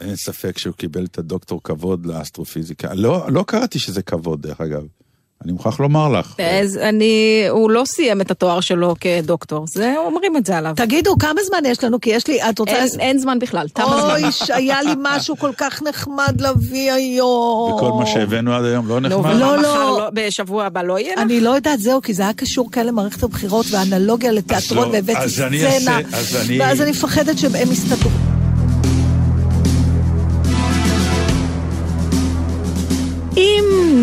אין ספק שהוא קיבל את הדוקטור כבוד לאסטרופיזיקה. לא, לא קראתי שזה כבוד, דרך אגב. אני מוכרח לומר לך. אז אני, הוא לא סיים את התואר שלו כדוקטור, זה, אומרים את זה עליו. תגידו, כמה זמן יש לנו? כי יש לי, את רוצה... אין, אין זמן בכלל, תם הזמן. אוי, היה לי משהו כל כך נחמד להביא היום. וכל מה שהבאנו עד היום לא נחמד? לא, לא. לא, בשבוע הבא לא יהיה לך? אני לא יודעת, זהו, כי זה היה קשור כאן למערכת הבחירות והאנלוגיה לתיאטרון, לא, והבאתי אז אני סצנה, אעשה- אז אני- ואז אני מפחדת שהם יסתדרו.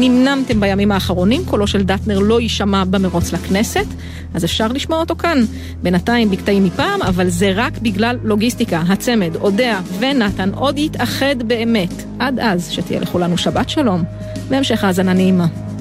נמנמתם בימים האחרונים, קולו של דטנר לא יישמע במרוץ לכנסת, אז אפשר לשמוע אותו כאן. בינתיים בקטעים מפעם, אבל זה רק בגלל לוגיסטיקה. הצמד, אודיה ונתן עוד יתאחד באמת. עד אז, שתהיה לכולנו שבת שלום, והמשך האזנה נעימה.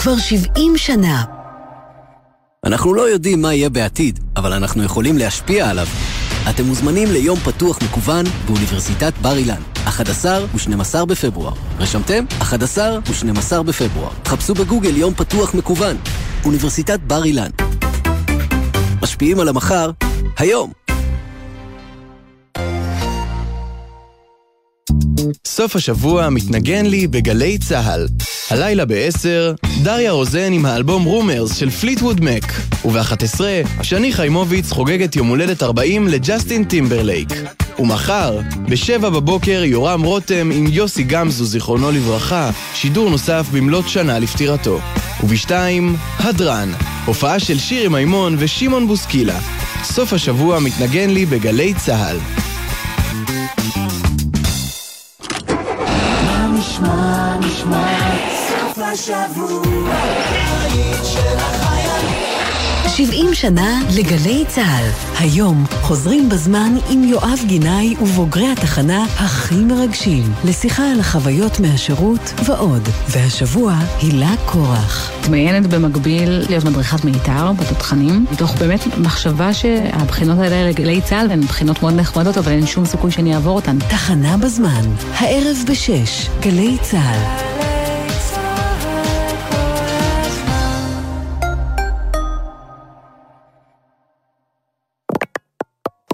כבר 70 שנה. אנחנו לא יודעים מה יהיה בעתיד, אבל אנחנו יכולים להשפיע עליו. אתם מוזמנים ליום פתוח מקוון באוניברסיטת בר אילן. 11 ו-12 בפברואר. רשמתם? 11 ו-12 בפברואר. חפשו בגוגל יום פתוח מקוון. אוניברסיטת בר אילן. משפיעים על המחר, היום. סוף השבוע מתנגן לי בגלי צה"ל. הלילה ב-10, דריה רוזן עם האלבום Rumours של פליטווד מק. וב-11, שני חיימוביץ חוגגת יום הולדת 40 לג'סטין טימברלייק. ומחר, ב-7 בבוקר, יורם רותם עם יוסי גמזו, זיכרונו לברכה, שידור נוסף במלאת שנה לפטירתו. וב-2, הדרן, הופעה של שירי מימון ושמעון בוסקילה. סוף השבוע מתנגן לי בגלי צה"ל. נשמע, נשמע, סוף השבוע. 70 שנה לגלי צה"ל. היום חוזרים בזמן עם יואב גינאי ובוגרי התחנה הכי מרגשים, לשיחה על החוויות מהשירות ועוד. והשבוע הילה קורח. מתמיינת במקביל להיות מדריכת מיתר בתותחנים, מתוך באמת מחשבה שהבחינות האלה לגלי צה"ל הן בחינות מאוד נחמדות, אבל אין שום סיכוי שאני אעבור אותן. תחנה בזמן, הערב בשש, גלי צה"ל.